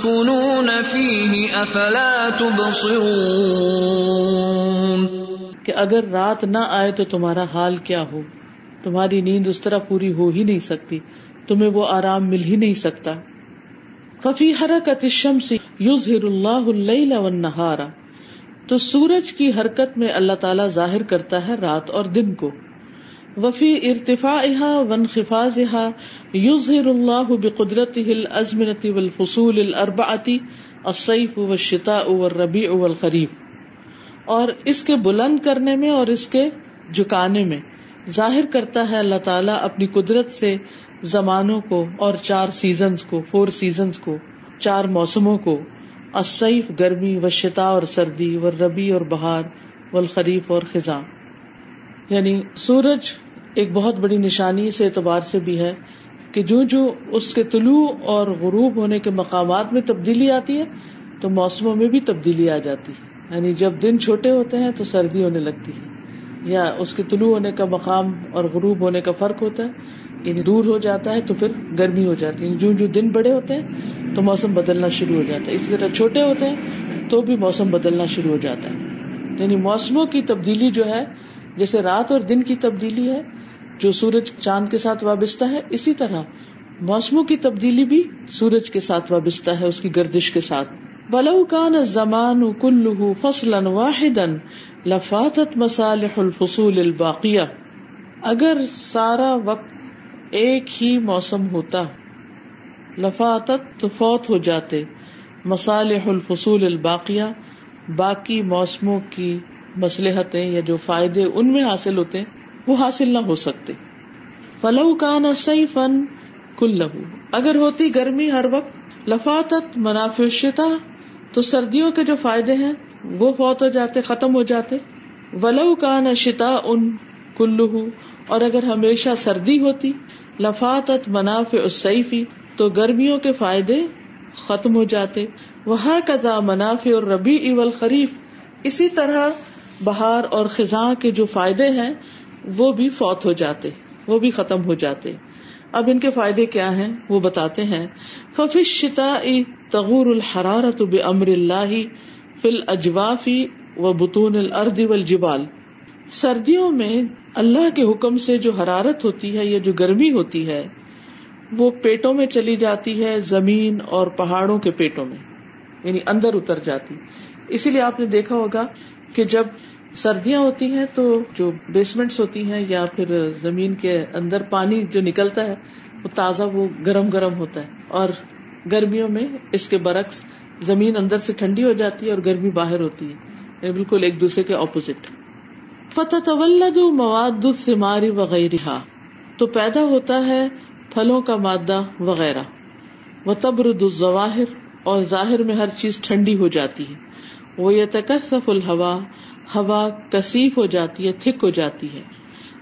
تسكنون فيه أفلا تبصرون کہ اگر رات نہ آئے تو تمہارا حال کیا ہو؟ تمہاری نیند اس طرح پوری ہو ہی نہیں سکتی، تمہیں وہ آرام مل ہی نہیں سکتا۔ ففی حرکت الشمس یظہر اللہ اللیل والنہار تو سورج کی حرکت میں اللہ تعالیٰ ظاہر کرتا ہے رات اور دن کو۔ وفی ارتفاع ونخفاظ یظہر اللہ بقدرت الازمنة والفصول الاربعتی الصیف والشتاء والربیع والخریف۔ اور اس کے بلند کرنے میں اور اس کے جھکانے میں ظاہر کرتا ہے اللہ تعالیٰ اپنی قدرت سے زمانوں کو اور چار سیزنز کو فور سیزنز کو، چار موسموں کو، الصیف، گرمی و شتا اور سردی و ربی اور بہار، والخریف اور خزاں۔ یعنی سورج ایک بہت بڑی نشانی اس اعتبار سے بھی ہے کہ جو جو اس کے طلوع اور غروب ہونے کے مقامات میں تبدیلی آتی ہے، تو موسموں میں بھی تبدیلی آ جاتی ہے۔ یعنی جب دن چھوٹے ہوتے ہیں تو سردی ہونے لگتی ہے۔ یا اس کے طلوع ہونے کا مقام اور غروب ہونے کا فرق ہوتا ہے یعنی دور ہو جاتا ہے تو پھر گرمی ہو جاتی ہے۔ یعنی جو جو دن بڑے ہوتے ہیں تو موسم بدلنا شروع ہو جاتا ہے۔ اسی طرح چھوٹے ہوتے ہیں تو بھی موسم بدلنا شروع ہو جاتا ہے۔ یعنی موسموں کی تبدیلی جو ہے جیسے رات اور دن کی تبدیلی ہے، جو سورج چاند کے ساتھ وابستہ ہے، اسی طرح موسموں کی تبدیلی بھی سورج کے ساتھ وابستہ ہے، اس کی گردش کے ساتھ۔ ولو کان الزمان كله فصلا واحدا لفاتت مصالح الفصول الباقیہ اگر سارا وقت ایک ہی موسم ہوتا، لفاتت تو فوت ہو جاتے۔ مصالح الفصول الباقیہ باقی موسموں کی مسلحتیں یا جو فائدے ان میں حاصل ہوتے ہیں، وہ حاصل نہ ہو سکتے۔ فلو کان سی فن کل اگر ہوتی گرمی ہر وقت، لفاتت منافشتا تو سردیوں کے جو فائدے ہیں، وہ فوت ہو جاتے، ختم ہو جاتے۔ ولو کان شتا ان کلو اور اگر ہمیشہ سردی ہوتی، لفاتت منافع السیفی تو گرمیوں کے فائدے ختم ہو جاتے۔ وہ کدا منافع اور ربی اول خریف اسی طرح بہار اور خزاں کے جو فائدے ہیں، وہ بھی فوت ہو جاتے، وہ بھی ختم ہو جاتے۔ اب ان کے فائدے کیا ہیں؟ وہ بتاتے ہیں ففش شتا تغور الحرارت بے امر اللہ فل اجوافی و بتون الرد والجبال۔ سردیوں میں اللہ کے حکم سے جو حرارت ہوتی ہے یا جو گرمی ہوتی ہے، وہ پیٹوں میں چلی جاتی ہے، زمین اور پہاڑوں کے پیٹوں میں یعنی اندر اتر جاتی۔ اسی لیے آپ نے دیکھا ہوگا کہ جب سردیاں ہوتی ہیں تو جو بیسمنٹس ہوتی ہیں یا پھر زمین کے اندر پانی جو نکلتا ہے، وہ تازہ، وہ گرم گرم ہوتا ہے۔ اور گرمیوں میں اس کے برعکس زمین اندر سے ٹھنڈی ہو جاتی ہے اور گرمی باہر ہوتی ہے۔ یعنی بالکل ایک دوسرے کے اپوزٹ فتح طولد مواد ثماری وغیرہ تو پیدا ہوتا ہے پھلوں کا مادہ وغیرہ۔ وہ تبرد الظواہر اور ظاہر میں ہر چیز ٹھنڈی ہو جاتی ہے۔ وہ یہ تکف الحوا ہوا کثیف ہو جاتی ہے، تھک ہو جاتی ہے۔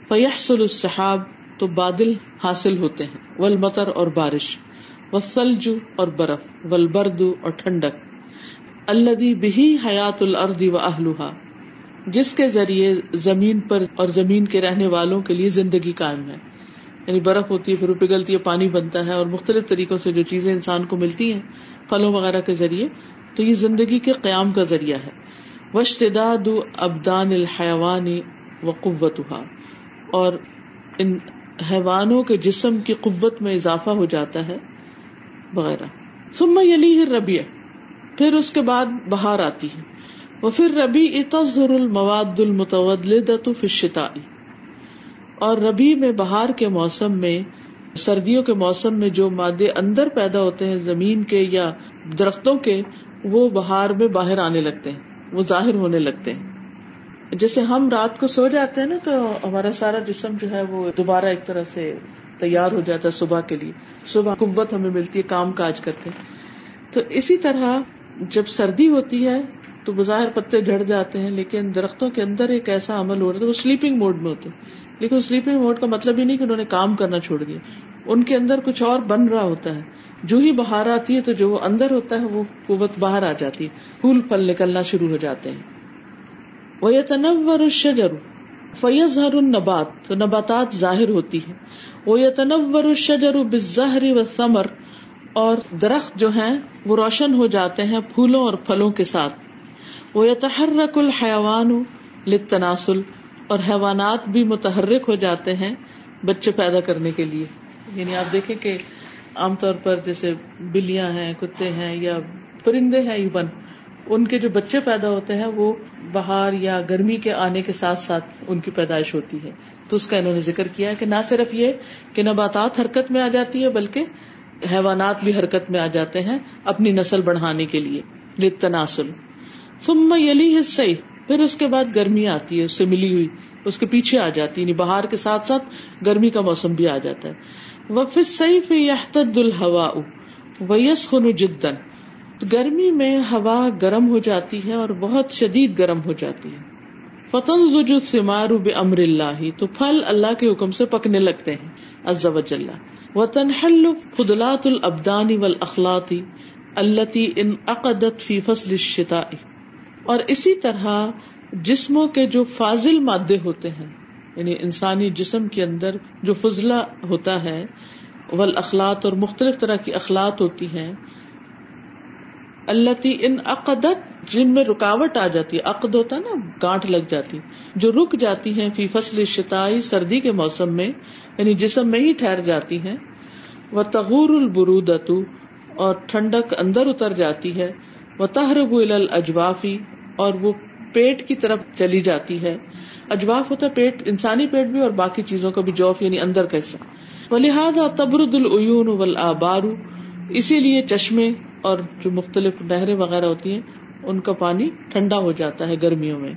فیحصل الصحاب تو بادل حاصل ہوتے ہیں۔ ول مطر اور بارش۔ و اور برف۔ ولبرد اور ٹھنڈک۔ الدی بہی حیات الردی و جس کے ذریعے زمین پر اور زمین کے رہنے والوں کے لیے زندگی قائم ہے۔ یعنی برف ہوتی ہے، پھر پگھلتی ہے، پانی بنتا ہے اور مختلف طریقوں سے جو چیزیں انسان کو ملتی ہیں، پھلوں وغیرہ کے ذریعے، تو یہ زندگی کے قیام کا ذریعہ ہے۔ وشتداد ابدان الحیوانی و قوت اور ان حیوانوں کے جسم کی قوت میں اضافہ ہو جاتا ہے، وغیرہ۔ ثم یلی ربیع پھر اس کے بعد بہار آتی ہے۔ وہ پھر ربی تظہر المواد المتولدۃ فی الشتاء، اور ربی میں بہار کے موسم میں، سردیوں کے موسم میں جو مادے اندر پیدا ہوتے ہیں، زمین کے یا درختوں کے، وہ بہار میں باہر آنے لگتے ہیں۔ وہ ظاہر ہونے لگتے ہیں۔ جیسے ہم رات کو سو جاتے ہیں نا تو ہمارا سارا جسم جو ہے وہ دوبارہ ایک طرح سے تیار ہو جاتا ہے صبح کے لیے۔ صبح قوت ہمیں ملتی ہے، کام کاج کرتے تو اسی طرح جب سردی ہوتی ہے تو بظاہر پتے جھڑ جاتے ہیں، لیکن درختوں کے اندر ایک ایسا عمل ہو رہا ہے، وہ سلیپنگ موڈ میں ہوتے لیکن سلیپنگ موڈ کا مطلب ہی نہیں کہ انہوں نے کام کرنا چھوڑ دیا۔ ان کے اندر کچھ اور بن رہا ہوتا ہے۔ جو ہی باہر آتی ہے تو جو وہ اندر ہوتا ہے وہ قوت باہر آ جاتی ہے۔ پھول پھل نکلنا شروع ہو جاتے ہیں۔ وہ یہ تنور شجر فیض ہر نبات تو نباتات ظاہر ہوتی ہے وہ یہ تنور شجر بظہری و ثمر اور درخت جو ہیں وہ روشن ہو جاتے ہیں پھولوں اور پھلوں کے ساتھ۔ وہ یہ تحرک الحیوان لتناسل اور حیوانات بھی متحرک ہو جاتے ہیں بچے پیدا کرنے کے لیے۔ یعنی آپ دیکھیں کہ عام طور پر جیسے بلیاں ہیں، کتے ہیں یا پرندے ہیں ایون ان کے جو بچے پیدا ہوتے ہیں، وہ بہار یا گرمی کے آنے کے ساتھ ساتھ ان کی پیدائش ہوتی ہے۔ تو اس کا انہوں نے ذکر کیا ہے کہ نہ صرف یہ کہ نباتات حرکت میں آ جاتی ہے بلکہ حیوانات بھی حرکت میں آ جاتے ہیں اپنی نسل بڑھانے کے لیے لتناسل ثم یلی حصے پھر اس کے بعد گرمی آتی ہے، اس سے ملی ہوئی، اس کے پیچھے آ جاتی یعنی بہار کے ساتھ ساتھ گرمی کا موسم بھی آ جاتا ہے۔ وفی سعید یحتد الحوا ویس خن جدن گرمی میں ہوا گرم ہو جاتی ہے اور بہت شدید گرم ہو جاتی ہے. فتن زجو سمار بمر اللہ تو پھل اللہ کے حکم سے پکنے لگتے ہیں. عز وجل وتنحل فضلات الابدان والاخلاط التي ان عقدت فی فصل الشتاء. اور اسی طرح جسموں کے جو فاضل مادے ہوتے ہیں یعنی انسانی جسم کے اندر جو فضلہ ہوتا ہے ول اخلاط اور مختلف طرح کی اخلاط ہوتی ہیں اللہ ان عقدت جن میں رکاوٹ آ جاتی ہے، عقد ہوتا ہے نا، گانٹ لگ جاتی، جو رک جاتی ہیں فی فصل شتائی سردی کے موسم میں یعنی جسم میں ہی ٹھہر جاتی ہیں وہ تغور البرودت اور ٹھنڈک اندر اتر جاتی ہے وہ تہرب الاجوافی اور وہ پیٹ کی طرف چلی جاتی ہے۔ اجواف ہوتا ہے پیٹ، انسانی پیٹ بھی اور باقی چیزوں کا بھی جوف یعنی اندر کا حصہ۔ و لہٰذا تبرد العیون والآبار، اسی لیے چشمے اور جو مختلف نہریں وغیرہ ہوتی ہیں، ان کا پانی ٹھنڈا ہو جاتا ہے گرمیوں میں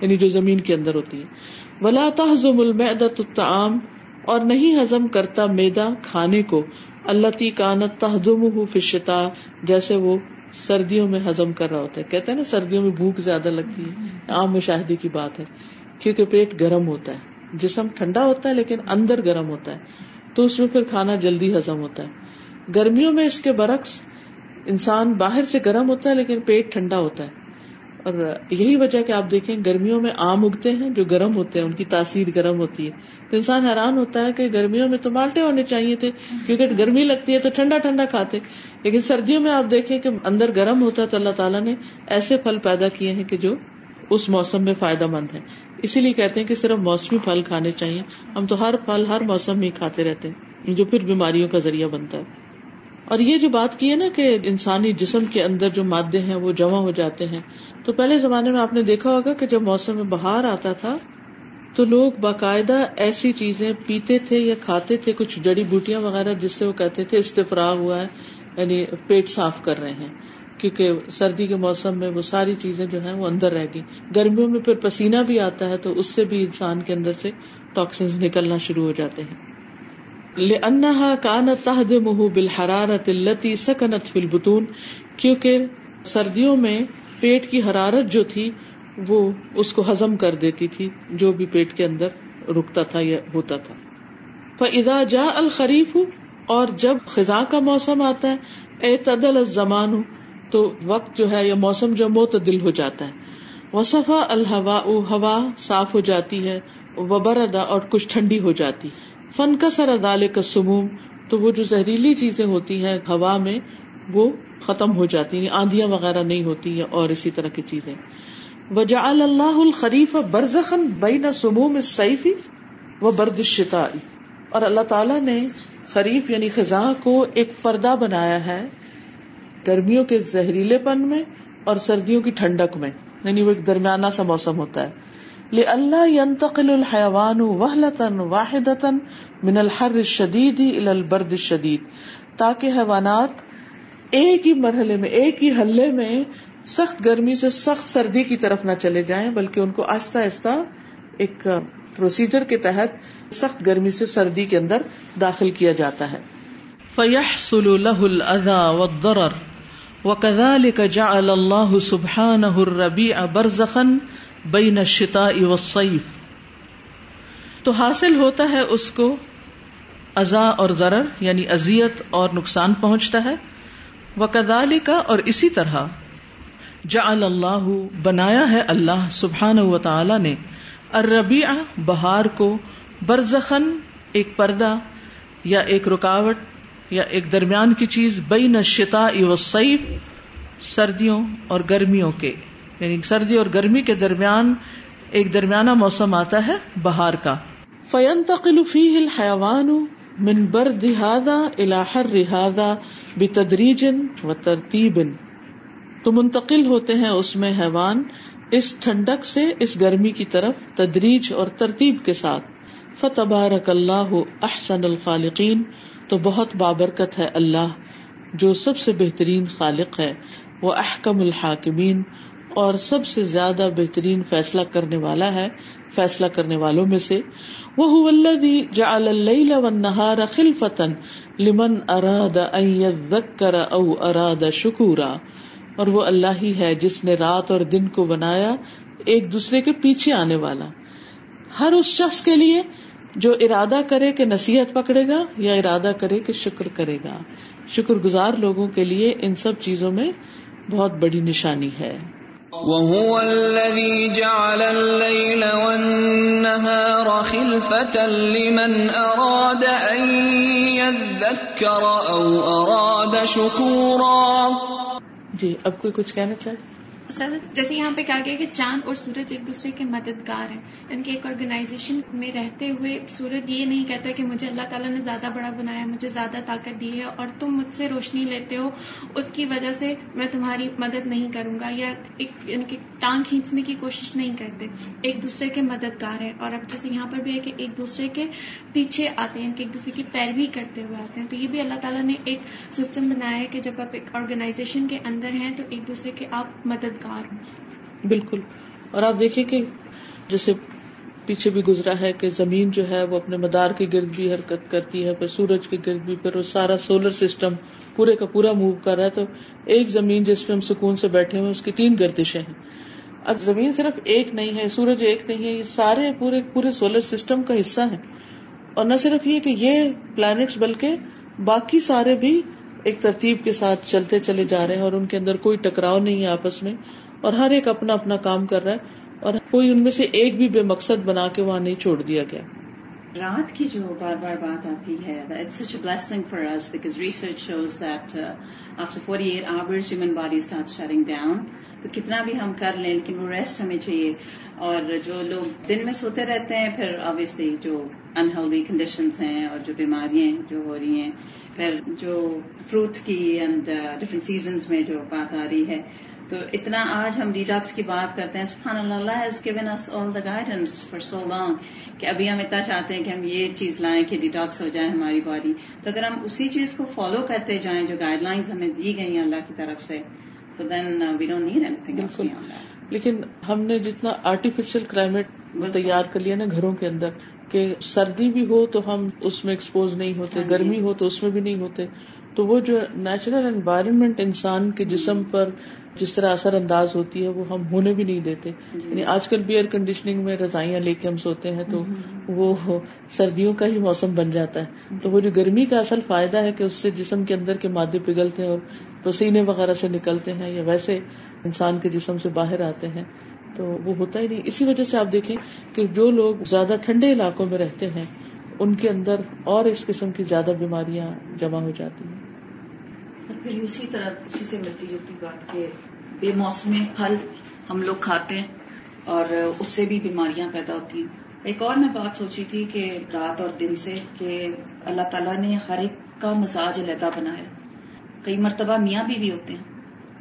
یعنی جو زمین کے اندر ہوتی ہے ولا تحزم المعدۃ الطعام، اور نہیں ہضم کرتا میدا کھانے کو۔ اللہ تی کانت تہدم فی الشتاء، جیسے وہ سردیوں میں ہضم کر رہا ہوتا ہے۔ کہتے ہیں نا، سردیوں میں بھوک زیادہ لگتی ہے۔ عام مشاہدے کی بات ہے۔ کیونکہ پیٹ گرم ہوتا ہے۔ جسم ٹھنڈا ہوتا ہے لیکن اندر گرم ہوتا ہے۔ تو اس میں پھر کھانا جلدی ہضم ہوتا ہے۔ گرمیوں میں اس کے برعکس انسان باہر سے گرم ہوتا ہے لیکن پیٹ ٹھنڈا ہوتا ہے۔ اور یہی وجہ کہ آپ دیکھیں، گرمیوں میں آم اگتے ہیں جو گرم ہوتے ہیں، ان کی تاثیر گرم ہوتی ہے۔ تو انسان حیران ہوتا ہے کہ گرمیوں میں تو مالٹے ہونے چاہیے تھے، کیونکہ گرمی لگتی ہے تو ٹھنڈا ٹھنڈا کھاتے۔ لیکن سردیوں میں آپ دیکھیں کہ اندر گرم ہوتا ہے تو اللہ تعالیٰ نے ایسے پھل پیدا کیے ہیں کہ جو اس موسم میں فائدہ مند ہے اسی لیے کہتے ہیں کہ صرف موسمی پھل کھانے چاہیے۔ ہم تو ہر پھل ہر موسم میں کھاتے رہتے ہیں، جو پھر بیماریوں کا ذریعہ بنتا ہے۔ اور یہ جو بات کی ہے نا کہ انسانی جسم کے اندر جو مادے ہیں وہ جمع ہو جاتے ہیں۔ تو پہلے زمانے میں آپ نے دیکھا ہوگا کہ جب موسم میں باہر آتا تھا، تو لوگ باقاعدہ ایسی چیزیں پیتے تھے یا کھاتے تھے، کچھ جڑی بوٹیاں وغیرہ، جس سے وہ کہتے تھے استفراغ ہوا ہے یعنی پیٹ صاف کر رہے ہیں۔ کیونکہ سردی کے موسم میں وہ ساری چیزیں جو ہیں وہ اندر رہ گئی گرمیوں میں پھر پسینہ بھی آتا ہے تو اس سے بھی انسان کے اندر سے ٹاکسنز نکلنا شروع ہو جاتے ہیں۔ لأنها كانت تهدمه بالحرارة التي سكنت في البطون۔ کیونکہ سردیوں میں پیٹ کی حرارت جو تھی، وہ اس کو ہضم کر دیتی تھی، جو بھی پیٹ کے اندر رکتا تھا یا ہوتا تھا۔ فَإِذَا جَاءَ الْخَرِيفُ اور جب خزاں کا موسم آتا ہے، اعتدل الزمان تو وقت جو ہے یا موسم جو معتدل ہو جاتا ہے۔ وصفا الحوا ہوا صاف ہو جاتی ہے، وبردا اور کچھ ٹھنڈی ہو جاتی۔ فن کا سر ادال کا سموم تو وہ جو زہریلی چیزیں ہوتی ہیں ہوا میں، وہ ختم ہو جاتی ہیں یعنی آندیاں وغیرہ نہیں ہوتی ہیں اور اسی طرح کی چیزیں۔ وجا اللہ الخریف برزخن بین سموم سیفی و برد شتائی اور اللہ تعالیٰ نے خریف یعنی خزاں کو ایک پردہ بنایا ہے۔ گرمیوں کے زہریلے پن میں اور سردیوں کی ٹھنڈک میں۔ یعنی وہ ایک درمیانہ سا موسم ہوتا ہے۔ لے اللہ ينتقل الحيوان وهلة واحدة من الحر الشديد الى البرد الشديد تاکہ حیوانات ایک ہی مرحلے میں، ایک ہی حلے میں سخت گرمی سے سخت سردی کی طرف نہ چلے جائیں، بلکہ ان کو آہستہ آہستہ ایک پروسیجر کے تحت سخت گرمی سے سردی کے اندر داخل کیا جاتا ہے۔ فيحصل له الأذى والضرر۔ وكذلك جعل الله سبحانه الربيع برزخا بين الشتاء والصيف تو حاصل ہوتا ہے اس کو ازا اور ضرر یعنی ازیت اور نقصان پہنچتا ہے۔ وہ کدالی کا اور اسی طرح جعل اللہ، بنایا ہے اللہ سبحان و تعالی نے الربیع بہار کو برزخن ایک پردہ یا ایک رکاوٹ۔ یا ایک درمیان کی چیز بین الشتاء والصیف سردیوں اور گرمیوں کے۔ یعنی سردی اور گرمی کے درمیان ایک درمیانہ موسم آتا ہے بہار کا۔ فینتقل فیہ الحیوان من برد هذا الى حر هذا بتدریج و ترتیب تو منتقل ہوتے ہیں اس میں حیوان اس ٹھنڈک سے اس گرمی کی طرف تدریج اور ترتیب کے ساتھ۔ فتبارک اللہ احسن الخالقین تو بہت بابرکت ہے اللہ جو سب سے بہترین خالق ہے، وہ احکم الحاکمین اور سب سے زیادہ بہترین فیصلہ کرنے والا ہے، فیصلہ کرنے والوں میں سے۔ وہ جعل اللیل والنہار خلفتا لمن اراد ان یذکر او اراد شکورا۔ اور وہ اللہ ہی ہے جس نے رات اور دن کو بنایا، ایک دوسرے کے پیچھے آنے والا۔ ہر اس شخص کے لیے جو ارادہ کرے کہ نصیحت پکڑے گا یا ارادہ کرے کہ شکر کرے گا۔ شکر گزار لوگوں کے لیے ان سب چیزوں میں بہت بڑی نشانی ہے۔ وهو الذي جعل الليل والنهار خلفة لمن أراد أن يذكر أو أراد شكورا۔ جی اب کوئی کچھ کہنا چاہے؟ سر جیسے یہاں پہ کہا گیا کہ چاند اور سورج ایک دوسرے کے مددگار ہیں۔ ان کے ایک آرگنائزیشن میں رہتے ہوئے سورج یہ نہیں کہتا کہ مجھے اللہ تعالیٰ نے زیادہ بڑا بنایا، مجھے زیادہ طاقت دی ہے اور تم مجھ سے روشنی لیتے ہو۔ اس کی وجہ سے میں تمہاری مدد نہیں کروں گا یا ایک ان کی ٹانگ کھینچنے کی کوشش نہیں کرتے۔ ایک دوسرے کے مددگار ہیں۔ اور اب جیسے یہاں پر بھی ہے کہ ایک دوسرے کے پیچھے آتے ہیں، کہ ایک دوسرے کی پیروی کرتے ہوئے آتے ہیں۔ تو یہ بھی اللہ تعالیٰ نے ایک سسٹم بنایا ہے کہ جب آپ ایک آرگنائزیشن کے اندر ہیں تو ایک دوسرے کے آپ مددگار ہوں۔ بالکل۔ اور آپ دیکھیے کہ جیسے پیچھے بھی گزرا ہے کہ زمین جو ہے وہ اپنے مدار کے گرد بھی حرکت کرتی ہے، پھر سورج کے گرد بھی، پھر وہ سارا سولر سسٹم پورے کا پورا موو کر رہا ہے۔ تو ایک زمین جس پہ ہم سکون سے بیٹھے ہوئے اس کی تین گردشیں ہیں۔ اب زمین صرف ایک نہیں ہے، سورج ایک نہیں ہے، یہ سارے پورے پورے سولر سسٹم کا حصہ ہے اور نہ صرف یہ کہ یہ پلانٹس بلکہ باقی سارے بھی ایک ترتیب کے ساتھ چلتے چلے جا رہے ہیں اور ان کے اندر کوئی ٹکراؤ نہیں ہے آپس میں اور ہر ایک اپنا اپنا کام کر رہا ہے اور کوئی ان میں سے ایک بھی بے مقصد بنا کے وہاں نہیں چھوڑ دیا گیا۔ رات کی جو بار بار بات آتی ہے۔ It's such a blessing for us because research shows that after forty eight hours human body start shutting down تو کتنا بھی ہم کر لیں، لیکن وہ ریسٹ ہمیں چاہیے۔ اور جو لوگ دن میں سوتے رہتے ہیں، پھر آبویسلی جو انہیلدی کنڈیشنز ہیں اور جو بیماریاں جو ہو رہی ہیں، پھر جو فروٹس کی اینڈ ڈفرینٹ سیزنز میں جو بات آ رہی ہے۔ تو اتنا آج ہم ڈیٹاکس کی بات کرتے ہیں۔ سبحان اللہ اللہ has given us all the guidance for so long کہ ابھی ہم اتنا چاہتے ہیں کہ ہم یہ چیز لائیں کہ ڈیٹاکس ہو جائے ہماری باڈی تو اگر ہم اسی چیز کو فالو کرتے جائیں جو گائیڈ لائنس ہمیں دی گئی ہیں اللہ کی طرف سے تو then we don't need anything لیکن ہم نے جتنا آرٹیفیشل کلائمیٹ تیار کر لیا نا گھروں کے اندر کہ سردی بھی ہو تو ہم اس میں ایکسپوز نہیں ہوتے گرمی ہو تو اس میں بھی نہیں ہوتے تو وہ جو نیچرل انوائرمنٹ انسان کے جسم پر جس طرح اثر انداز ہوتی ہے وہ ہم ہونے بھی نہیں دیتے۔ یعنی آج کل بھی ایئر کنڈیشننگ میں رضائیاں لے کے ہم سوتے ہیں تو وہ سردیوں کا ہی موسم بن جاتا ہے۔ تو وہ جو گرمی کا اصل فائدہ ہے کہ اس سے جسم کے اندر کے مادے پگھلتے ہیں اور پسینے وغیرہ سے نکلتے ہیں یا ویسے انسان کے جسم سے باہر آتے ہیں تو وہ ہوتا ہی نہیں۔ اسی وجہ سے آپ دیکھیں کہ جو لوگ زیادہ ٹھنڈے علاقوں میں رہتے ہیں، ان کے اندر اور اس قسم کی زیادہ بیماریاں جمع ہو جاتی ہیں۔ پھر اسی طرح اسی سے ملتی جلتی بات کہ بے موسمی پھل ہم لوگ کھاتے ہیں اور اس سے بھی بیماریاں پیدا ہوتی ہیں۔ ایک اور میں بات سوچی تھی کہ رات اور دن سے کہ اللہ تعالیٰ نے ہر ایک کا مزاج علیحدہ بنایا کئی مرتبہ میاں بھی, بھی ہوتے ہیں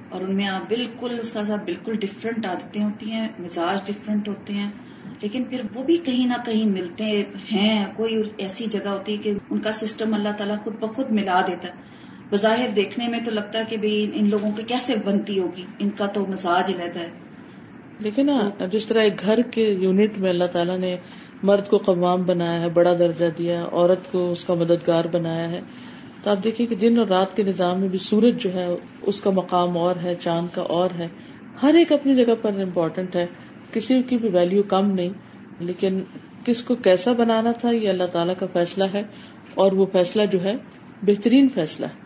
اور ان میں بالکل بالکل ڈفرینٹ عادتیں ہوتی ہیں مزاج ڈفرینٹ ہوتے ہیں لیکن پھر وہ بھی کہیں نہ کہیں ملتے ہیں کوئی ایسی جگہ ہوتی ہے کہ ان کا سسٹم اللہ تعالیٰ خود بخود ملا دیتا ہے۔ بظاہر دیکھنے میں تو لگتا ہے کہ بھائی ان لوگوں کی کیسے بنتی ہوگی؟ ان کا تو مزاج رہتا ہے۔ دیکھیں نا، جس طرح ایک گھر کے یونٹ میں اللہ تعالیٰ نے مرد کو قوام بنایا ہے، بڑا درجہ دیا، عورت کو اس کا مددگار بنایا ہے۔ تو آپ دیکھیں کہ دن اور رات کے نظام میں بھی سورج جو ہے، اس کا مقام اور ہے، چاند کا اور ہے۔ ہر ایک اپنی جگہ پر امپورٹینٹ ہے۔ کسی کی بھی ویلو کم نہیں، لیکن کس کو کیسا بنانا تھا، یہ اللہ تعالیٰ کا فیصلہ ہے۔ اور وہ فیصلہ جو ہے، بہترین فیصلہ ہے۔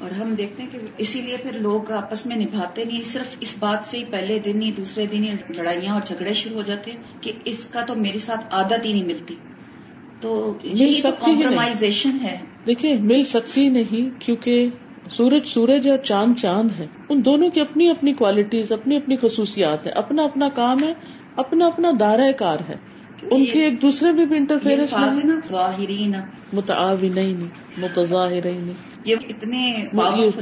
اور ہم دیکھتے ہیں کہ اسی لیے پھر لوگ آپس میں نبھاتے نہیں صرف اس بات سے ہی پہلے دن ہی دوسرے دن ہی لڑائیاں اور جھگڑے شروع ہو جاتے ہیں کہ اس کا تو میرے ساتھ عادت ہی نہیں ملتی۔ تو یہ کمپرومائزیشن ہے۔ دیکھیے مل سکتی نہیں کیونکہ سورج سورج اور چاند چاند ہے۔ ان دونوں کی اپنی اپنی کوالٹیز اپنی اپنی خصوصیات ہیں۔ اپنا اپنا کام ہے اپنا اپنا دائرہ کار ہے۔ ان کی ایک دوسرے میں بھی انٹرفیئرنس متعاونین متظاہرین۔ یہ اتنے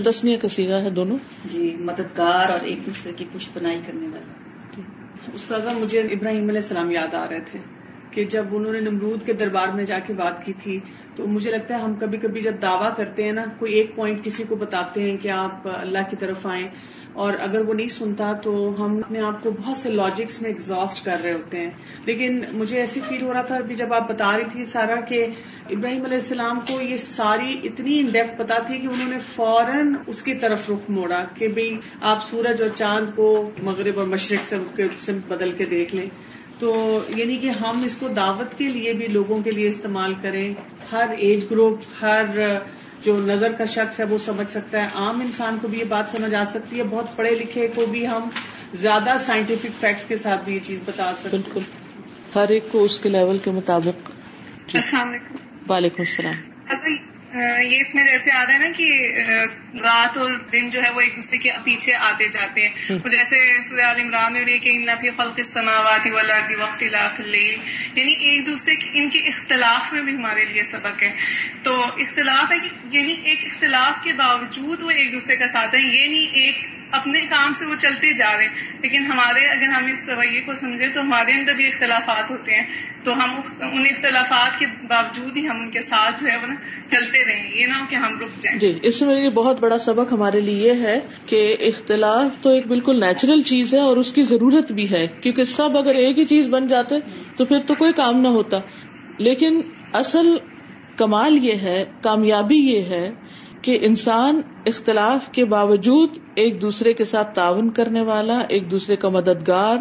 تسنیہ کا سیگا ہے دونوں؟ جی مددگار اور ایک دوسرے کی پشت بنائی کرنے والے۔ استاذہ مجھے ابراہیم علیہ السلام یاد آ رہے تھے کہ جب انہوں نے نمرود کے دربار میں جا کے بات کی تھی تو مجھے لگتا ہے ہم کبھی کبھی جب دعویٰ کرتے ہیں نا کوئی ایک پوائنٹ کسی کو بتاتے ہیں کہ آپ اللہ کی طرف آئیں۔ اور اگر وہ نہیں سنتا تو ہم اپنے آپ کو بہت سے لاجکس میں ایگزاسٹ کر رہے ہوتے ہیں۔ لیکن مجھے ایسی فیل ہو رہا تھا ابھی جب آپ بتا رہی تھی سارا کہ ابراہیم علیہ السلام کو یہ ساری اتنی ان ڈیپتھ پتا تھی کہ انہوں نے فوراً اس کی طرف رخ موڑا کہ بھائی آپ سورج اور چاند کو مغرب اور مشرق سے بدل کے دیکھ لیں۔ تو یعنی کہ ہم اس کو دعوت کے لیے بھی لوگوں کے لیے استعمال کریں۔ ہر ایج گروپ ہر جو نظر کا شخص ہے وہ سمجھ سکتا ہے۔ عام انسان کو بھی یہ بات سمجھ آ سکتی ہے۔ بہت پڑھے لکھے کو بھی ہم زیادہ سائنٹیفک فیکٹس کے ساتھ بھی یہ چیز بتا سکتے بالکل۔ ہر ایک کو اس کے لیول کے مطابق۔ السلام علیکم۔ وعلیکم السلام۔ یہ اس میں جیسے آتا ہے نا کہ رات اور دن جو ہے وہ ایک دوسرے کے پیچھے آتے جاتے ہیں۔ جیسے سریال عمران میں کہ نفی فلق سماواتی والا وقت یعنی ایک دوسرے ان کے اختلاف میں بھی ہمارے لیے سبق ہے۔ تو اختلاف ہے کہ یعنی ایک اختلاف کے باوجود وہ ایک دوسرے کا ساتھ ہے یہ نہیں ایک اپنے کام سے وہ چلتے جا رہے ہیں۔ لیکن ہمارے اگر ہم اس رویے کو سمجھیں تو ہمارے اندر بھی اختلافات ہوتے ہیں۔ تو ہم ان اختلافات کے باوجود ہی ہم ان کے ساتھ جو ہے وہ نا چلتے رہیں۔ یہ نہ ہو کہ ہم رک جائیں۔ جی اس میں یہ بہت بڑا سبق ہمارے لیے یہ ہے کہ اختلاف تو ایک بالکل نیچرل چیز ہے اور اس کی ضرورت بھی ہے، کیونکہ سب اگر ایک ہی چیز بن جاتے تو پھر تو کوئی کام نہ ہوتا۔ لیکن اصل کمال یہ ہے، کامیابی یہ ہے کہ انسان اختلاف کے باوجود ایک دوسرے کے ساتھ تعاون کرنے والا، ایک دوسرے کا مددگار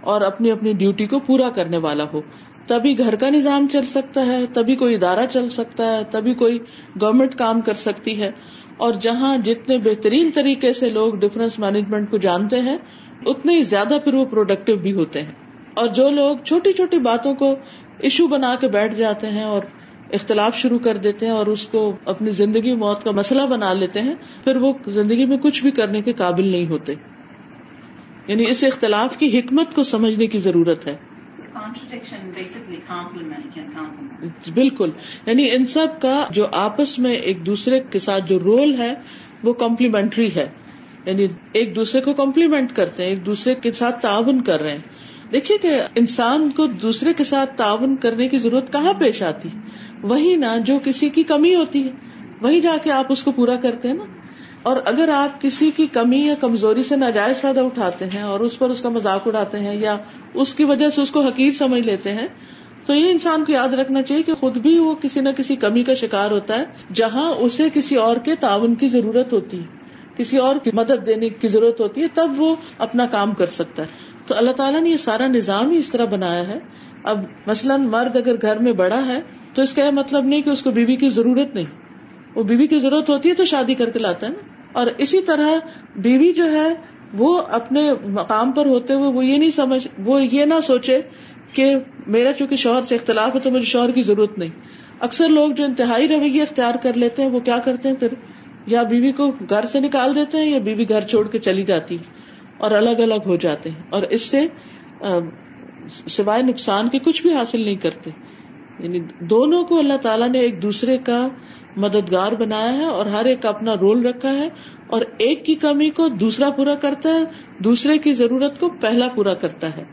اور اپنی اپنی ڈیوٹی کو پورا کرنے والا ہو۔ تبھی گھر کا نظام چل سکتا ہے، تبھی کوئی ادارہ چل سکتا ہے، تبھی کوئی گورمنٹ کام کر سکتی ہے۔ اور جہاں جتنے بہترین طریقے سے لوگ ڈفرینس مینجمنٹ کو جانتے ہیں، اتنے ہی زیادہ پھر وہ پروڈکٹیو بھی ہوتے ہیں۔ اور جو لوگ چھوٹی چھوٹی باتوں کو ایشو بنا کے بیٹھ جاتے ہیں اور اختلاف شروع کر دیتے ہیں اور اس کو اپنی زندگی موت کا مسئلہ بنا لیتے ہیں، پھر وہ زندگی میں کچھ بھی کرنے کے قابل نہیں ہوتے۔ یعنی اس اختلاف کی حکمت کو سمجھنے کی ضرورت ہے۔ بالکل. یعنی ان سب کا جو آپس میں ایک دوسرے کے ساتھ جو رول ہے، وہ کمپلیمنٹری ہے. یعنی ایک دوسرے کو کمپلیمنٹ کرتے ہیں، ایک دوسرے کے ساتھ تعاون کر رہے ہیں. دیکھیے کہ انسان کو دوسرے کے ساتھ تعاون کرنے کی ضرورت کہاں پیش آتی؟ وہی نا جو کسی کی کمی ہوتی ہے. وہی جا کے آپ اس کو پورا کرتے ہیں نا. اور اگر آپ کسی کی کمی یا کمزوری سے ناجائز فائدہ اٹھاتے ہیں اور اس پر اس کا مذاق اڑاتے ہیں یا اس کی وجہ سے اس کو حقیق سمجھ لیتے ہیں، تو یہ انسان کو یاد رکھنا چاہیے کہ خود بھی وہ کسی نہ کسی کمی کا شکار ہوتا ہے جہاں اسے کسی اور کے تعاون کی ضرورت ہوتی ہے کسی اور کی مدد دینے کی ضرورت ہوتی ہے، تب وہ اپنا کام کر سکتا ہے۔ تو اللہ تعالیٰ نے یہ سارا نظام ہی اس طرح بنایا ہے۔ اب مثلاً مرد اگر گھر میں بڑا ہے تو اس کا یہ مطلب نہیں کہ اس کو بیوی کی ضرورت نہیں، وہ بیوی کی ضرورت ہوتی ہے تو شادی کر کے لاتا ہے نا۔ اور اسی طرح بیوی جو ہے وہ اپنے مقام پر ہوتے ہوئے وہ یہ نہیں سمجھ وہ یہ نہ سوچے کہ میرا چونکہ شوہر سے اختلاف ہے تو مجھے شوہر کی ضرورت نہیں۔ اکثر لوگ جو انتہائی رویہ اختیار کر لیتے ہیں وہ کیا کرتے ہیں؟ پھر یا بیوی کو گھر سے نکال دیتے ہیں یا بیوی گھر چھوڑ کے چلی جاتی اور الگ الگ ہو جاتے ہیں اور اس سے سوائے نقصان کے کچھ بھی حاصل نہیں کرتے۔ یعنی دونوں کو اللہ تعالیٰ نے ایک دوسرے کا مددگار بنایا ہے اور ہر ایک اپنا رول رکھا ہے اور ایک کی کمی کو دوسرا پورا کرتا ہے، دوسرے کی ضرورت کو پہلا پورا کرتا ہے۔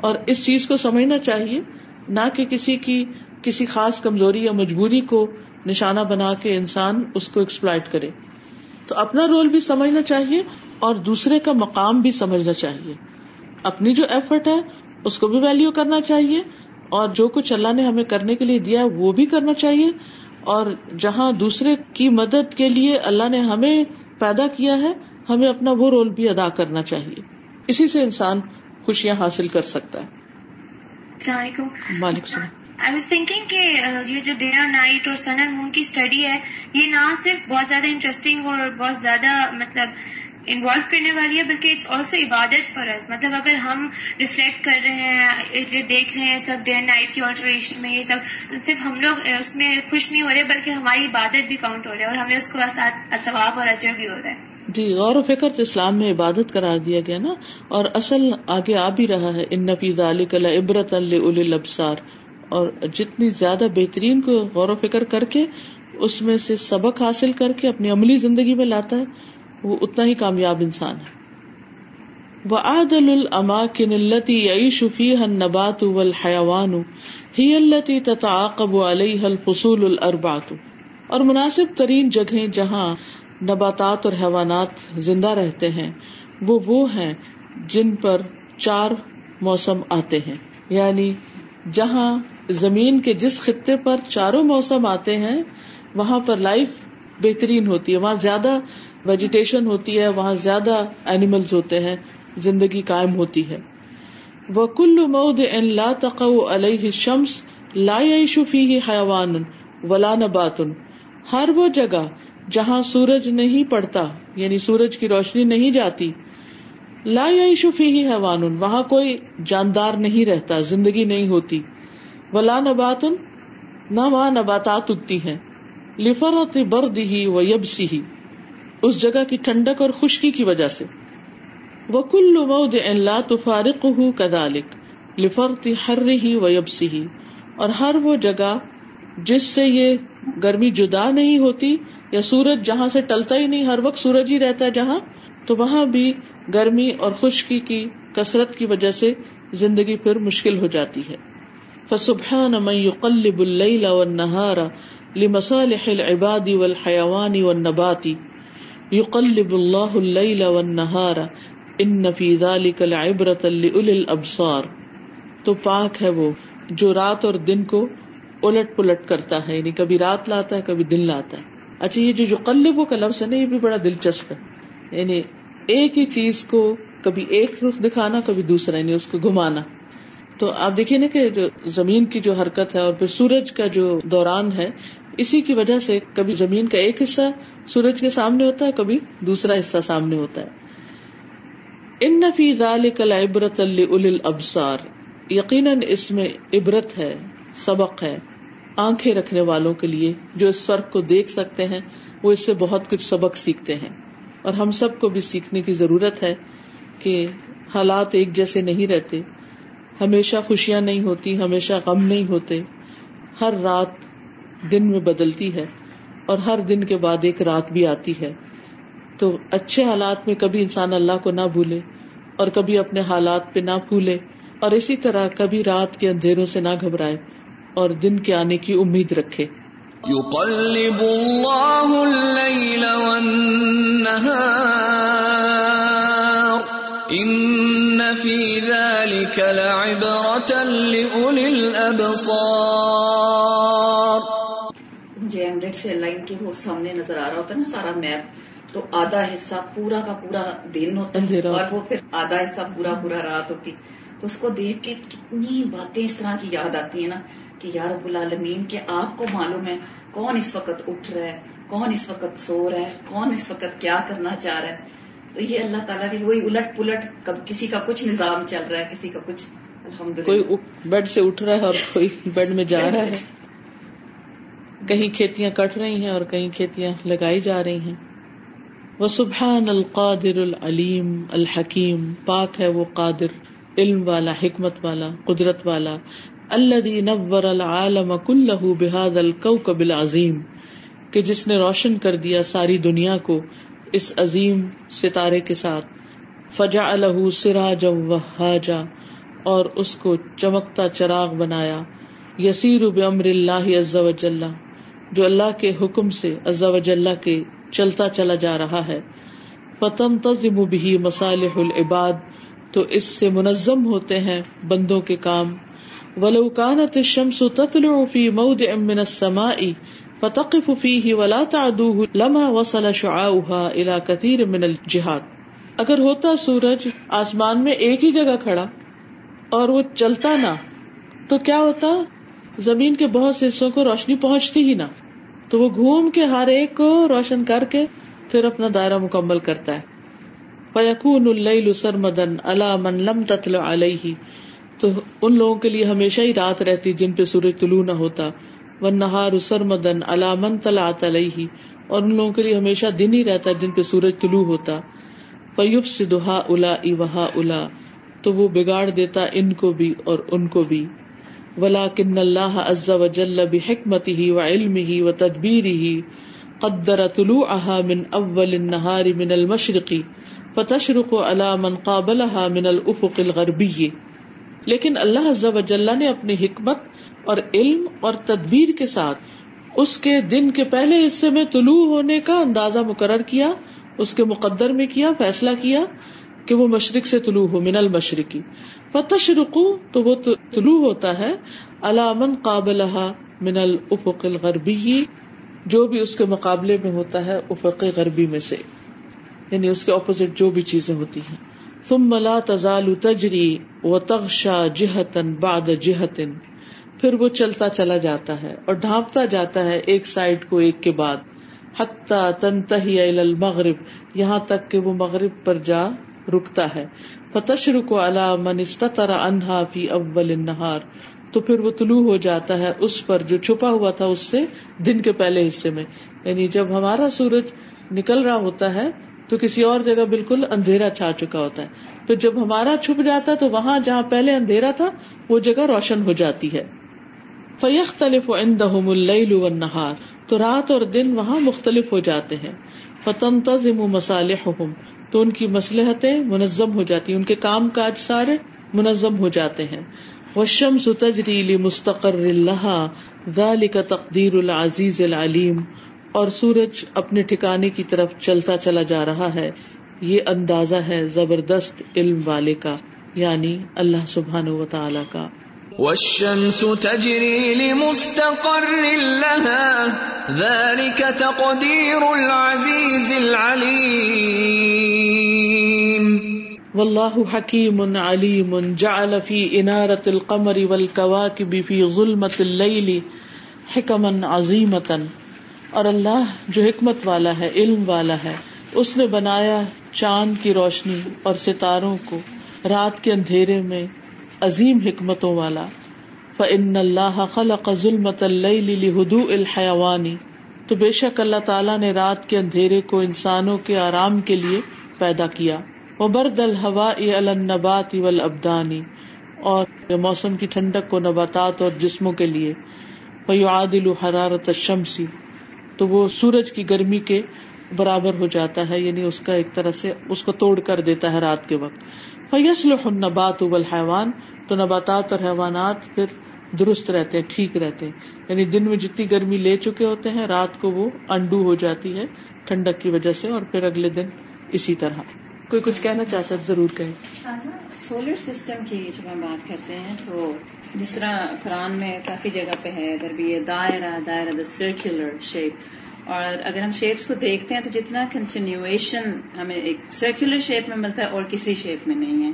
اور اس چیز کو سمجھنا چاہیے، نہ کہ کسی کی، کسی خاص کمزوری یا مجبوری کو نشانہ بنا کے انسان اس کو ایکسپلائٹ کرے۔ تو اپنا رول بھی سمجھنا چاہیے اور دوسرے کا مقام بھی سمجھنا چاہیے۔ اپنی جو ایفرٹ ہے، اس کو بھی ویلو کرنا چاہیے۔ اور جو کچھ اللہ نے ہمیں کرنے کے لیے دیا وہ بھی کرنا چاہیے اور جہاں دوسرے کی مدد کے لیے اللہ نے ہمیں پیدا کیا ہے ہمیں اپنا وہ رول بھی ادا کرنا چاہیے۔ اسی سے انسان خوشیاں حاصل کر سکتا ہے۔ السلام علیکم۔ وعلیکم السلام۔ آئی واز تھنکنگ کہ یہ جو ڈے اور نائٹ اور سن اینڈ مون کی اسٹڈی ہے یہ نہ صرف بہت زیادہ انٹرسٹنگ اور بہت زیادہ مطلب انوالو کرنے والی ہے بلکہ اٹس آلسو عبادت فار اس مطلب اگر ہم ریفلیکٹ کر رہے ہیں دیکھ رہے ہیں سب ڈے اینڈ نائٹ کی آلٹریشن میں، یہ سب، صرف ہم لوگ، اس میں خوش نہیں ہو رہے، بلکہ ہماری عبادت بھی کاؤنٹ ہو رہی ہے اور ہمیں اس کو ثواب اور اجر بھی ہو رہا ہے۔ جی غور و فکر تو اسلام میں عبادت قرار دیا گیا نا، اور اصل آگے آ بھی رہا ہے، ان نفیز علی کلا عبرت البسار اور جتنی زیادہ بہترین کو غور و فکر کر کے، اس میں سے سبق حاصل کر کے اپنی عملی زندگی میں لاتا ہے۔ وہ اتنا ہی کامیاب انسان ہے۔ وہ عادل الما التی عیش فی نبات الحیوان ہی التی تتعاقب علیہ الفصول الاربعۃ اور مناسب ترین جگہیں جہاں نباتات اور حیوانات زندہ رہتے ہیں، وہ وہ ہیں جن پر چار موسم آتے ہیں۔ یعنی جہاں زمین کے جس خطے پر چاروں موسم آتے ہیں، وہاں پر لائف بہترین ہوتی ہے۔ وہاں زیادہ ویجیٹیشن ہوتی ہے، وہاں زیادہ اینیملز ہوتے ہیں، زندگی قائم ہوتی ہے۔ وہ کل مود ان لا تقو علیہ شمس لا شفی حیوان ولا نباتن ہر وہ جگہ جہاں سورج نہیں پڑتا یعنی سورج کی روشنی نہیں جاتی، لا شفی حیوان وہاں کوئی جاندار نہیں رہتا، زندگی نہیں ہوتی۔ ولا نبات، نہ وہاں نباتات اگتی ہیں۔ لفرت برد ہی و یبسی ہی اس جگہ کی ٹھنڈک اور خشکی کی وجہ سے۔ وہ کل مود لا تفارق ہوں کدالک لفرت ہر ہی و یبسی ہی اور ہر وہ جگہ جس سے یہ گرمی جدا نہیں ہوتی یا سورج جہاں سے ٹلتا ہی نہیں، ہر وقت سورج ہی رہتا ہے جہاں، تو وہاں بھی گرمی اور خشکی کی کثرت کی وجہ سے زندگی پھر مشکل ہو جاتی ہے۔ فسبحان من يقلب الليل والنهار لمصالح العباد والحيوان والنبات۔ يقلب الله الليل والنهار ان في ذلك العبرة لأولي الابصار تو پاک ہے وہ جو رات اور دن کو الٹ پلٹ کرتا ہے یعنی کبھی رات لاتا ہے، کبھی دن لاتا ہے۔ اچھا یہ جو جو قلب کا لفظ ہے نا، یہ بھی بڑا دلچسپ ہے۔ یعنی ایک ہی چیز کو کبھی ایک رخ دکھانا، کبھی دوسرا یعنی اس کو گھمانا۔ تو آپ دیکھیے نا کہ جو زمین کی جو حرکت ہے اور پھر سورج کا جو دوران ہے اسی کی وجہ سے کبھی زمین کا ایک حصہ سورج کے سامنے ہوتا ہے، کبھی دوسرا حصہ سامنے ہوتا ہے۔ ان نفی کل عبرت الابصار یقیناً اس میں عبرت ہے، سبق ہے، آنکھیں رکھنے والوں کے لیے جو اس فرق کو دیکھ سکتے ہیں، وہ اس سے بہت کچھ سبق سیکھتے ہیں۔ اور ہم سب کو بھی سیکھنے کی ضرورت ہے کہ حالات ایک جیسے نہیں رہتے۔ ہمیشہ خوشیاں نہیں ہوتی، ہمیشہ غم نہیں ہوتے۔ ہر رات دن میں بدلتی ہے اور ہر دن کے بعد ایک رات بھی آتی ہے۔ تو اچھے حالات میں کبھی انسان اللہ کو نہ بھولے اور کبھی اپنے حالات پہ نہ بھولے اور اسی طرح کبھی رات کے اندھیروں سے نہ گھبرائے اور دن کے آنے کی امید رکھے۔ يقلب الله الليل والنهار ان في ذلك لعبرة لأولي الابصار۔ ایمریٹ سے لائن کے وہ سامنے نظر آ رہا ہوتا ہے نا سارا میپ تو آدھا حصہ پورا کا پورا دن ہوتا ہے اور وہ پھر آدھا حصہ پورا پورا رات ہوتی۔ تو اس کو دیکھ کے کتنی باتیں اس طرح کی یاد آتی ہیں نا کہ یا رب العالمین کہ آپ کو معلوم ہے کون اس وقت اٹھ رہا ہے کون اس وقت سو رہا ہے کون اس وقت کیا کرنا چاہ رہا ہے۔ تو یہ اللہ تعالیٰ کی وہی الٹ پلٹ کسی کا کچھ نظام چل رہا ہے کسی کا کچھ الحمد کوئی بیڈ سے اٹھ رہا ہے اور کوئی بیڈ میں جا رہا ہے۔ کہیں کھیتیاں کٹ رہی ہیں اور کہیں کھیتیاں لگائی جا رہی ہیں۔ وہ سبحان القادر العلیم الحکیم، پاک ہے وہ قادر، علم والا، حکمت والا، قدرت والا۔ اللہ نور العالم کلہ بحاد الکوکب العظیم۔ کہ جس نے روشن کر دیا ساری دنیا کو اس عظیم ستارے کے ساتھ۔ فجا الح سراج اور اس کو چمکتا چراغ بنایا۔ یسیر بمر اللہ عز وجل جو اللہ کے حکم سے عز وجل کے چلتا چلا جا رہا ہے۔ فتم تزم بھی مصالح العباد، تو اس سے منظم ہوتے ہیں بندوں کے کام۔ ولو كانت الشمس تطلع في موضع من السماء فتقف فيه ولا تعدوه لما وصل شعاعها الى كثير من الجهات اگر ہوتا سورج آسمان میں ایک ہی جگہ کھڑا اور وہ چلتا نہ، تو کیا ہوتا؟ زمین کے بہت سے حصوں کو روشنی پہنچتی ہی نہ۔ تو وہ گھوم کے ہر ایک کو روشن کر کے پھر اپنا دائرہ مکمل کرتا ہے۔ فیقون اللیل سرمدن علی من لم تطل علیہ تو ان لوگوں کے لیے ہمیشہ ہی رات رہتی جن پہ سورج طلوع نہ ہوتا۔ وہ نہار سرمدن علی من طلعت علیہ اور ان لوگوں کے لیے ہمیشہ دن ہی رہتا جن پہ سورج طلوع ہوتا۔ فیوف سدہا الا وہا الا تو وہ بگاڑ دیتا ان کو بھی اور ان کو بھی۔ ولاکن اللہ عز وجل بحکمتہ وعلمہ وتدبیرہ قدر طلوعها من اول النہار من المشرقی فتشرق على من قابلها من الافق الغربی لیکن اللہ عز وجل نے اپنی حکمت اور علم اور تدبیر کے ساتھ اس کے دن کے پہلے حصے میں طلوع ہونے کا اندازہ مقرر کیا، اس کے مقدر میں کیا، فیصلہ کیا کہ وہ مشرق سے طلوع ہو، من المشرقی فتشرق تو وہ طلوع ہوتا ہے۔ علامن قابل من الافق الغربی، جو بھی اس کے مقابلے میں ہوتا ہے، افق غربی میں سے۔ یعنی اس کے اپوزٹ جو بھی چیزیں ہوتی ہیں۔ ثم لا تزال تجری و تغشا جہتن بعد جہتن پھر وہ چلتا چلا جاتا ہے اور ڈھانپتا جاتا ہے ایک سائڈ کو ایک کے بعد۔ حتی تنتہی المغرب، یہاں تک کہ وہ مغرب پر جا رکتا ہے۔ فتشرق علی من استتر عنہا فی اول النہار تو پھر وہ طلوع ہو جاتا ہے اس پر جو چھپا ہوا تھا اس سے دن کے پہلے حصے میں۔ یعنی جب ہمارا سورج نکل رہا ہوتا ہے تو کسی اور جگہ بالکل اندھیرا چھا چکا ہوتا ہے۔ پھر جب ہمارا چھپ جاتا ہے تو وہاں جہاں پہلے اندھیرا تھا وہ جگہ روشن ہو جاتی ہے۔ فیختلف عندهم الليل والنهار۔ تو رات اور دن وہاں مختلف ہو جاتے ہیں۔ فتنتظم مصالحهم۔ تو ان کی مصلحتیں منظم ہو جاتی ہیں، ان کے کام کاج سارے منظم ہو جاتے ہیں۔ والشمس تجری لمستقر لها، ذلك تقدیر العزیز العلیم اور سورج اپنے ٹھکانے کی طرف چلتا چلا جا رہا ہے۔ یہ اندازہ ہے زبردست علم والے کا یعنی اللہ سبحانہ و تعالی کا۔ والشمس تجري لمستقر لها، ذلك تقدير العزيز العليم. واللہ حکیم علیم جعل فی انارت القمر والکواکب فی ظلمت اللیل حکما عظیمتا اور اللہ جو حکمت والا ہے، علم والا ہے، اس نے بنایا چاند کی روشنی اور ستاروں کو رات کے اندھیرے میں عظیم حکمتوں والا۔ فن اللہ خلق ظلمت الدو الحیوانی تو بے شک اللہ تعالیٰ نے رات کے اندھیرے کو انسانوں کے آرام کے لیے پیدا کیا۔ وہ برد الحوا النبات اول ابدانی اور موسم کی ٹھنڈک کو نباتات اور جسموں کے لیے۔ عادل حرارت شمسی تو وہ سورج کی گرمی کے برابر ہو جاتا ہے یعنی اس کا ایک طرح سے اس کو توڑ کر دیتا ہے رات کے وقت۔ فیصل نبات ابل حیوان تو نباتات اور حیوانات پھر درست رہتے ہیں، ٹھیک رہتے ہیں۔ یعنی دن میں جتنی گرمی لے چکے ہوتے ہیں، رات کو وہ انڈو ہو جاتی ہے ٹھنڈک کی وجہ سے، اور پھر اگلے دن اسی طرح۔ کوئی کچھ کہنا چاہتا ہے ضرور کہیں سولر سسٹم کی جب ہم بات کرتے ہیں، تو جس طرح قرآن میں کافی جگہ پہ ہے، ادھر بھی یہ دائرہ دائرہ دا سرکولر شیپ اور اگر ہم شیپس کو دیکھتے ہیں تو جتنا کنٹینیویشن ہمیں ایک سرکولر شیپ میں ملتا ہے اور کسی شیپ میں نہیں ہے۔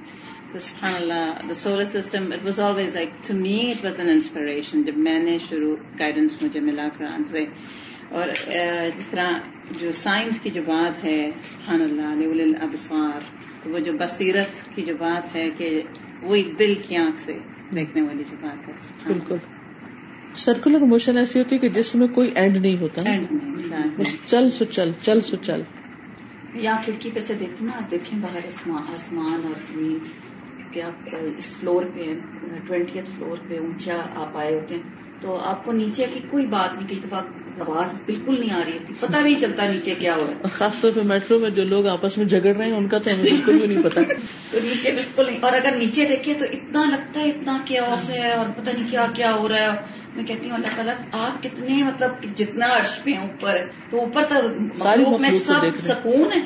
تو سبحان اللہ the solar system it was always like to me it was an inspiration جب میں نے شروع گائیڈنس مجھے ملا قرآن سے۔ اور جس طرح جو سائنس کی جو بات ہے سبحان اللہ علیہ الابصار، تو وہ جو بصیرت کی جو بات ہے کہ وہ ایک دل کی آنکھ سے دیکھنے والی جو بات ہے۔ بالکل۔ سرکولر موشن ایسی ہوتی ہے کہ جس میں کوئی اینڈ نہیں ہوتا چل سو چل چل سو چل۔ یا کھڑکی پہ سے دیکھتے نا آپ دیکھیں باہر آسمان اور زمین کہ آپ اس فلور پہ ٹوینٹی فلور پہ اونچا آپ آئے ہوتے ہیں۔ تو آپ کو نیچے کی کوئی بات نہیں کئی دفعہ آواز بالکل نہیں آ رہی تھی پتا نہیں چلتا نیچے کیا ہو رہا ہے۔ خاص طور پہ میٹرو میں جو لوگ آپس میں جھگڑ رہے ہیں ان کا تو ہمیں بالکل بھی نہیں پتا تو نیچے بالکل نہیں۔ اور اگر نیچے دیکھیے تو اتنا لگتا ہے اتنا کیا ہے اور پتہ نہیں کیا کیا ہو رہا ہے۔ میں کہتی ہوں اللہ تعالیٰ آپ کتنے مطلب جتنا عرش پہ ہیں اوپر تو اوپر تو میں سب سکون ہے۔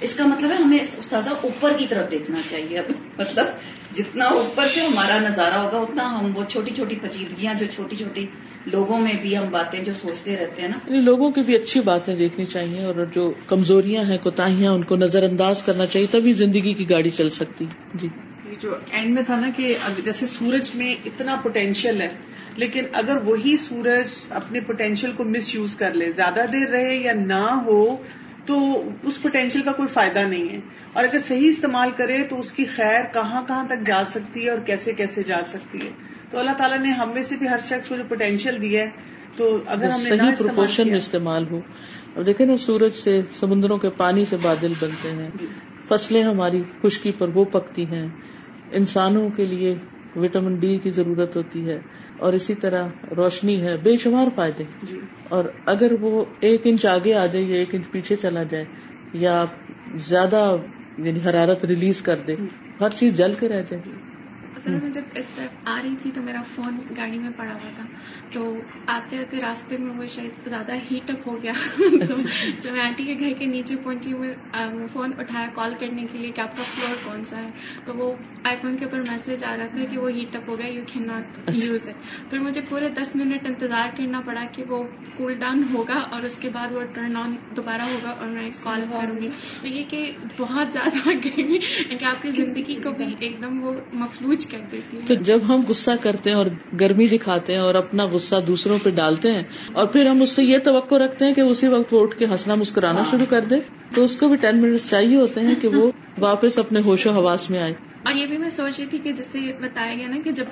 اس کا مطلب ہے ہمیں استاذہ اوپر کی طرف دیکھنا چاہیے۔ مطلب جتنا اوپر سے ہمارا نظارہ ہوگا اتنا ہم وہ چھوٹی چھوٹی پچیدگیاں جو چھوٹی چھوٹی لوگوں میں بھی ہم باتیں جو سوچتے رہتے ہیں نا۔ یعنی لوگوں کی بھی اچھی باتیں دیکھنی چاہیے اور جو کمزوریاں ہیں کوتاہیاں ان کو نظر انداز کرنا چاہیے تبھی زندگی کی گاڑی چل سکتی۔ جی۔ جو اینڈ میں تھا نا کہ جیسے سورج میں اتنا پوٹینشیل ہے لیکن اگر وہی سورج اپنے پوٹینشیل کو مس یوز کر لے زیادہ دیر رہے یا نہ ہو تو اس پوٹینشیل کا کوئی فائدہ نہیں ہے۔ اور اگر صحیح استعمال کرے تو اس کی خیر کہاں کہاں تک جا سکتی ہے اور کیسے کیسے جا سکتی ہے۔ تو اللہ تعالیٰ نے ہم میں سے بھی ہر شخص کو جو پوٹینشیل دیا ہے تو اگر ہم صحیح پروپورشن میں استعمال ہو۔ اور دیکھیں نا سورج سے سمندروں کے پانی سے بادل بنتے ہیں۔ جی۔ فصلیں ہماری خشکی پر وہ پکتی ہیں۔ انسانوں کے لیے وٹامن ڈی کی ضرورت ہوتی ہے۔ اور اسی طرح روشنی ہے بے شمار فائدے۔ جی۔ اور اگر وہ ایک انچ آگے آ جائے یا ایک انچ پیچھے چلا جائے یا زیادہ یعنی حرارت ریلیز کر دے ہر چیز جل کے رہ جائے۔ اصل میں جب اس طرف آ رہی تھی تو میرا فون گاڑی میں پڑا ہوا تھا۔ تو آتے آتے راستے میں وہ شاید زیادہ ہیٹ اپ ہو گیا۔ تو جب میں آنٹی کے گھر کے نیچے پہنچی میں فون اٹھایا کال کرنے کے لیے کہ آپ کا فلور کون سا ہے؟ تو وہ آئی فون کے اوپر میسج آ رہا تھا کہ وہ ہیٹ اپ ہو گیا you can not use it پھر مجھے پورے دس منٹ انتظار کرنا پڑا کہ وہ کول ڈاؤن ہوگا اور اس کے بعد وہ ٹرن آن دوبارہ ہوگا اور میں کال کروں گی۔ تو یہ کہ بہت زیادہ گرمی کہ آپ کی زندگی کو بھی ایک دم وہ مفلوج کر دیتی ہے تو جب ہم غصہ کرتے ہیں اور گرمی دکھاتے ہیں اور اپنا غصہ دوسروں پہ ڈالتے ہیں اور پھر ہم اس سے یہ توقع رکھتے ہیں کہ اسی وقت وہ اٹھ کے ہنسنا مسکرانا شروع کر دے تو اس کو بھی ٹین منٹ چاہیے ہوتے ہیں کہ وہ واپس اپنے ہوش و حواس میں آئے۔ اور یہ بھی میں سوچ رہی تھی کہ جیسے بتایا گیا نا کہ جب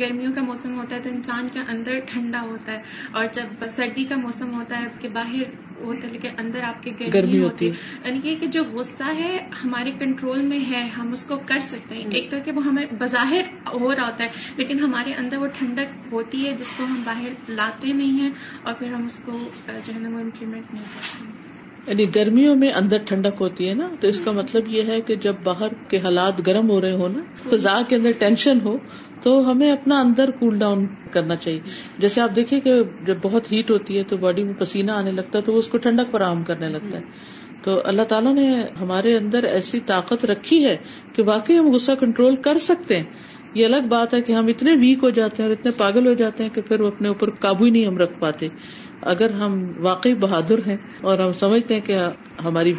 گرمیوں کا موسم ہوتا ہے تو انسان کے اندر ٹھنڈا ہوتا ہے اور جب سردی کا موسم ہوتا ہے کہ باہر ہوتا ہے لیکن اندر آپ کے گرمی ہوتی ہے۔ یعنی یہ کہ جو غصہ ہے ہمارے کنٹرول میں ہے ہم اس کو کر سکتے ہیں۔ ایک تو کہ وہ ہمیں بظاہر ہو رہا ہوتا ہے لیکن ہمارے اندر وہ ٹھنڈک ہوتی ہے جس کو ہم باہر لاتے نہیں ہیں اور پھر ہم اس کو جو ہے نا وہ امپلیمنٹ نہیں کرتے۔ ہیں یعنی گرمیوں میں اندر ٹھنڈک ہوتی ہے نا، تو اس کا مطلب یہ ہے کہ جب باہر کے حالات گرم ہو رہے ہو نا، فضا کے اندر ٹینشن ہو، تو ہمیں اپنا اندر کول ڈاؤن کرنا چاہیے۔ جیسے آپ دیکھیں کہ جب بہت ہیٹ ہوتی ہے تو باڈی میں پسینہ آنے لگتا ہے، تو وہ اس کو ٹھنڈک فراہم کرنے لگتا ہے۔ تو اللہ تعالیٰ نے ہمارے اندر ایسی طاقت رکھی ہے کہ واقعی ہم غصہ کنٹرول کر سکتے ہیں۔ یہ الگ بات ہے کہ ہم اتنے ویک ہو جاتے ہیں اور اتنے پاگل ہو جاتے ہیں کہ پھر وہ اپنے اوپر قابو ہی نہیں ہم رکھ پاتے۔ اگر ہم واقعی بہادر ہیں اور ہم سمجھتے ہیں کہ ہماری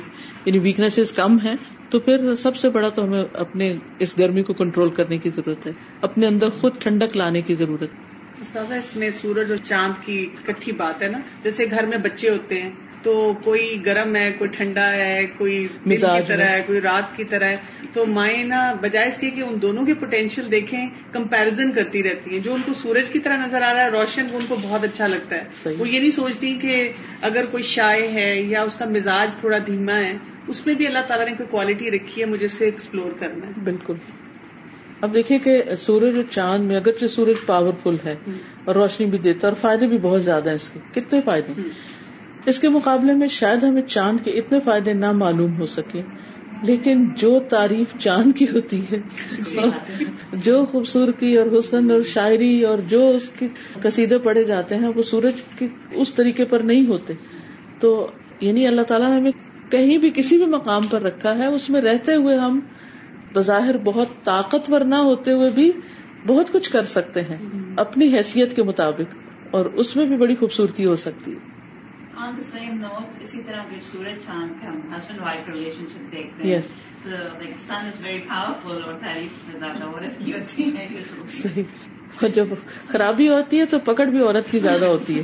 یعنی ویکنیس کم ہے تو پھر سب سے بڑا تو ہمیں اپنے اس گرمی کو کنٹرول کرنے کی ضرورت ہے، اپنے اندر خود ٹھنڈک لانے کی ضرورت استاذہ، اس میں سورج اور چاند کی کٹھی بات ہے نا؟ جیسے گھر میں بچے ہوتے ہیں تو کوئی گرم ہے کوئی ٹھنڈا ہے کوئی دن کی طرح ہے کوئی رات کی طرح ہے۔ تو مائیں نا بجائے اس کے کہ ان دونوں کے پوٹینشیل دیکھیں کمپیرزن کرتی رہتی ہیں۔ جو ان کو سورج کی طرح نظر آ رہا ہے روشن ان کو بہت اچھا لگتا ہے۔ وہ یہ نہیں سوچتی کہ اگر کوئی شائع ہے یا اس کا مزاج تھوڑا دھیما ہے اس میں بھی اللہ تعالیٰ نے کوئی کوالٹی رکھی ہے مجھے اسے ایکسپلور کرنا ہے۔ بالکل۔ اب دیکھیے کہ سورج اور چاند میں اگرچہ سورج پاورفل ہے اور روشنی بھی دیتا ہے اور فائدے بھی بہت زیادہ ہیں اس کے۔ کتنے فائدے؟ اس کے مقابلے میں شاید ہمیں چاند کے اتنے فائدے نہ معلوم ہو سکے، لیکن جو تعریف چاند کی ہوتی ہے، جو خوبصورتی اور حسن اور شاعری اور جو اس کے قصیدے پڑے جاتے ہیں، وہ سورج کے اس طریقے پر نہیں ہوتے۔ تو یعنی اللہ تعالیٰ نے ہمیں کہیں بھی کسی بھی مقام پر رکھا ہے، اس میں رہتے ہوئے ہم بظاہر بہت طاقتور نہ ہوتے ہوئے بھی بہت کچھ کر سکتے ہیں، اپنی حیثیت کے مطابق، اور اس میں بھی بڑی خوبصورتی ہو سکتی ہے۔ آن دا سیم نوٹ اسی طرح سورج چاند کا ہسبینڈ وائف ریلیشن شپ دیکھتے ہیں Yes. تو like sun is very powerful اور تعریف زیادہ عورت کی ہوتی ہے اور جب خرابی ہوتی ہے تو پکڑ بھی عورت کی زیادہ ہوتی ہے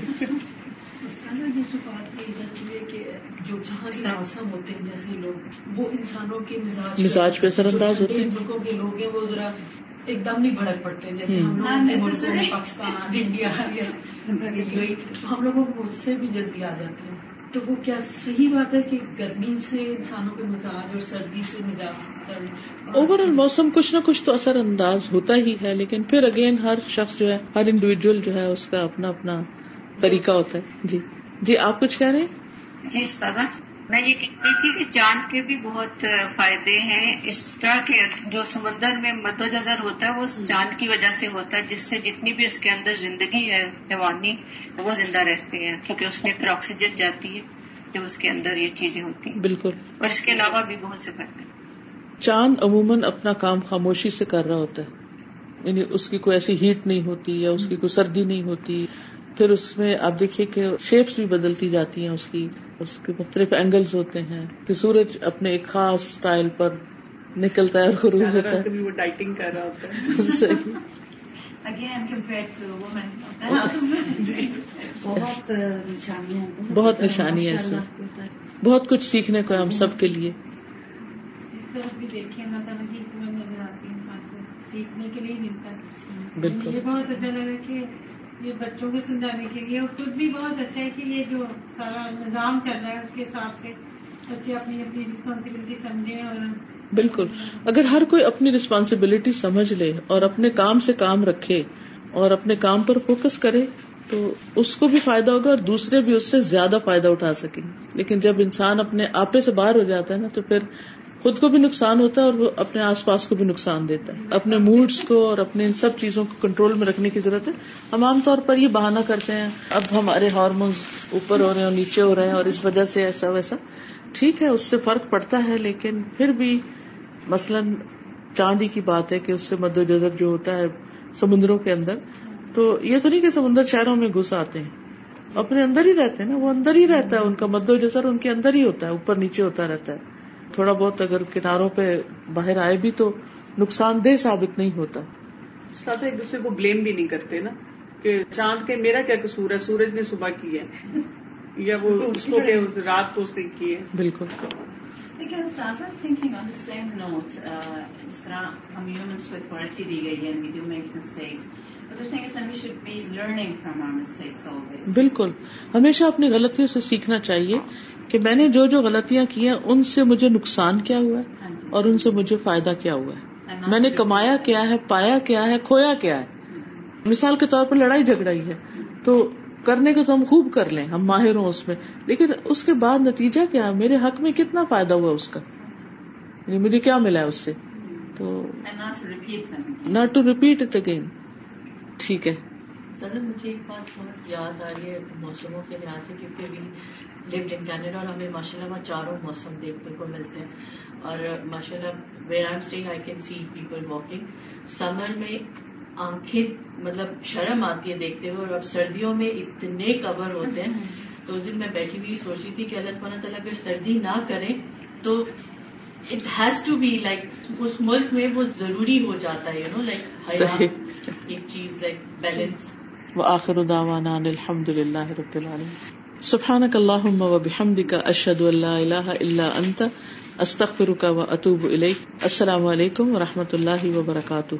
جو جہاں کے موسم ہوتے ہیں جیسے لوگ وہ انسانوں کے مزاج مزاج پہ اثر انداز ہوتے ہیں۔ ملکوں کے لوگ ہیں وہ ذرا ایک دم نہیں بھڑک پڑتے ہیں جیسے ہم۔ پاکستان انڈیا ہم لوگوں کو سے بھی جلدی آ جاتے ہیں تو وہ کیا صحیح بات ہے کہ گرمی سے انسانوں کے مزاج اور سردی سے مزاج اوور آل موسم کچھ نہ کچھ تو اثر انداز ہوتا ہی ہے لیکن پھر اگین ہر شخص جو ہے ہر انڈیویجل جو ہے اس کا اپنا اپنا طریقہ ہوتا ہے۔ جی۔ جی آپ کچھ کہہ رہے ہیں؟ جی استاذہ۔ میں یہ کہہ رہی تھی کہ چاند کے بھی بہت فائدے ہیں۔ اس طرح کے جو سمندر میں مد و جزر ہوتا ہے وہ چاند کی وجہ سے ہوتا ہے جس سے جتنی بھی اس کے اندر زندگی ہے حیوانی وہ زندہ رہتے ہیں کیونکہ اس میں پھر آکسیجن جاتی ہے جب اس کے اندر یہ چیزیں ہوتی ہیں۔ بالکل۔ اور اس کے علاوہ بھی بہت سے فائدے ہیں۔ چاند عموماً اپنا کام خاموشی سے کر رہا ہوتا ہے یعنی اس کی کوئی ایسی ہیٹ نہیں ہوتی یا اس کی کوئی سردی نہیں ہوتی۔ پھر اس میں آپ دیکھیے کہ شیپس بھی بدلتی جاتی ہیں اس کی اس کے مختلف اینگلز ہوتے ہیں کہ سورج اپنے ایک خاص اسٹائل پر نکلتا ہے اور غروب ہوتا ہے۔ وہ ڈائٹنگ کر رہا ہوتا جی۔ بہت نشانی ہے اس میں۔ بہت کچھ سیکھنے کو ہے ہم سب کے لیے۔ جس طرف بھی دیکھیں اللہ تعالیٰ کی حکمت نظر آتی ہے انسان کو سیکھنے کے لیے ملتا ہے۔ بالکل۔ یہ بہت اچھا لگا کہ یہ بچوں کو سمجھانے کے لیے اور خود بھی بہت اچھا ہے کہ یہ جو سارا نظام چل رہا ہے، اس کے حساب سے بچے اپنی اپنی رسپانسبلٹی سمجھیں اور بالکل۔ اگر ہر کوئی اپنی رسپانسبلٹی سمجھ لے اور اپنے کام سے کام رکھے اور اپنے کام پر فوکس کرے، تو اس کو بھی فائدہ ہوگا اور دوسرے بھی اس سے زیادہ فائدہ اٹھا سکیں لیکن جب انسان اپنے آپے سے باہر ہو جاتا ہے نا، تو پھر خود کو بھی نقصان ہوتا ہے اور وہ اپنے آس پاس کو بھی نقصان دیتا ہے۔ اپنے موڈس کو اور اپنے ان سب چیزوں کو کنٹرول میں رکھنے کی ضرورت ہے۔ ہم عام طور پر یہ بہانہ کرتے ہیں، اب ہمارے ہارمونس اوپر ہو رہے ہیں اور نیچے ہو رہے ہیں اور اس وجہ سے ایسا ویسا۔ ٹھیک ہے، اس سے فرق پڑتا ہے، لیکن پھر بھی مثلاً چاندی کی بات ہے کہ اس سے مد و جزر جو ہوتا ہے سمندروں کے اندر، تو یہ تو نہیں کہ سمندر شہروں میں گھس آتے ہیں۔ اپنے اندر ہی رہتے ہیں نا، وہ اندر ہی رہتا ہے، ان کا مد و جزر ان کے اندر ہی ہوتا ہے، اوپر نیچے ہوتا رہتا ہے۔ تھوڑا بہت اگر کناروں پہ باہر آئے بھی تو نقصان دہ ثابت نہیں ہوتا۔ ایک دوسرے کو بلیم بھی نہیں کرتے نا کہ چاند کے میرا کیا قصور ہے؟ سورج نے صبح کی ہے۔ یا وہ اس کو کہ رات کو اس نے کی ہے۔ بالکل۔ لیکن سازا thinking on the same note جس طرح ہم ہیومنس کو اتھارٹی دی گئی ہے وی ڈو میک مسٹیکس بالکل۔ ہمیشہ اپنی غلطیوں سے سیکھنا چاہیے۔ کہ میں نے جو جو غلطیاں کی ہیں ان سے مجھے نقصان کیا ہوا ہے اور ان سے مجھے فائدہ کیا ہوا ہے۔ میں نے کمایا کیا ہے پایا کیا ہے کھویا کیا ہے۔ مثال کے طور پر لڑائی جھگڑا ہی ہے۔ تو کرنے کو تو ہم خوب کر لیں ہم ماہر ہوں اس میں۔ لیکن اس کے بعد نتیجہ کیا میرے حق میں کتنا فائدہ ہوا اس کا؟ یعنی مجھے کیا ملا ہے اس سے؟ تو not to repeat it again ٹھیک ہے۔ سر مجھے ایک بات بہت یاد آ رہی ہے موسموں کے لحاظ سے کیونکہ بھی لفٹ ان کینیڈا اور ہمیں ماشاء اللہ وہاں چاروں موسم دیکھنے کو ملتے ہیں۔ اور ماشاء اللہ where I stay I can see people walking summer میں آنکھیں مطلب شرم آتی ہے دیکھتے ہوئے اور اب سردیوں میں اتنے کور ہوتے ہیں۔ تو اس دن میں بیٹھی ہوئی سوچ رہی تھی کہ اللہ سبحانہ تعالیٰ اگر سردی نہ کرے تو it has to be like اس ملک میں وہ ضروری ہو جاتا ہے یو نو لائک ایک چیز لائک بیلنس وآخر دعوانا ان الحمد للہ رب العالمین۔ سبحانک اللہم و بحمدک اشہد اللہ الہ الا انت استغفرک و اتوب الیک السلام علیکم و رحمۃ اللہ وبرکاتہ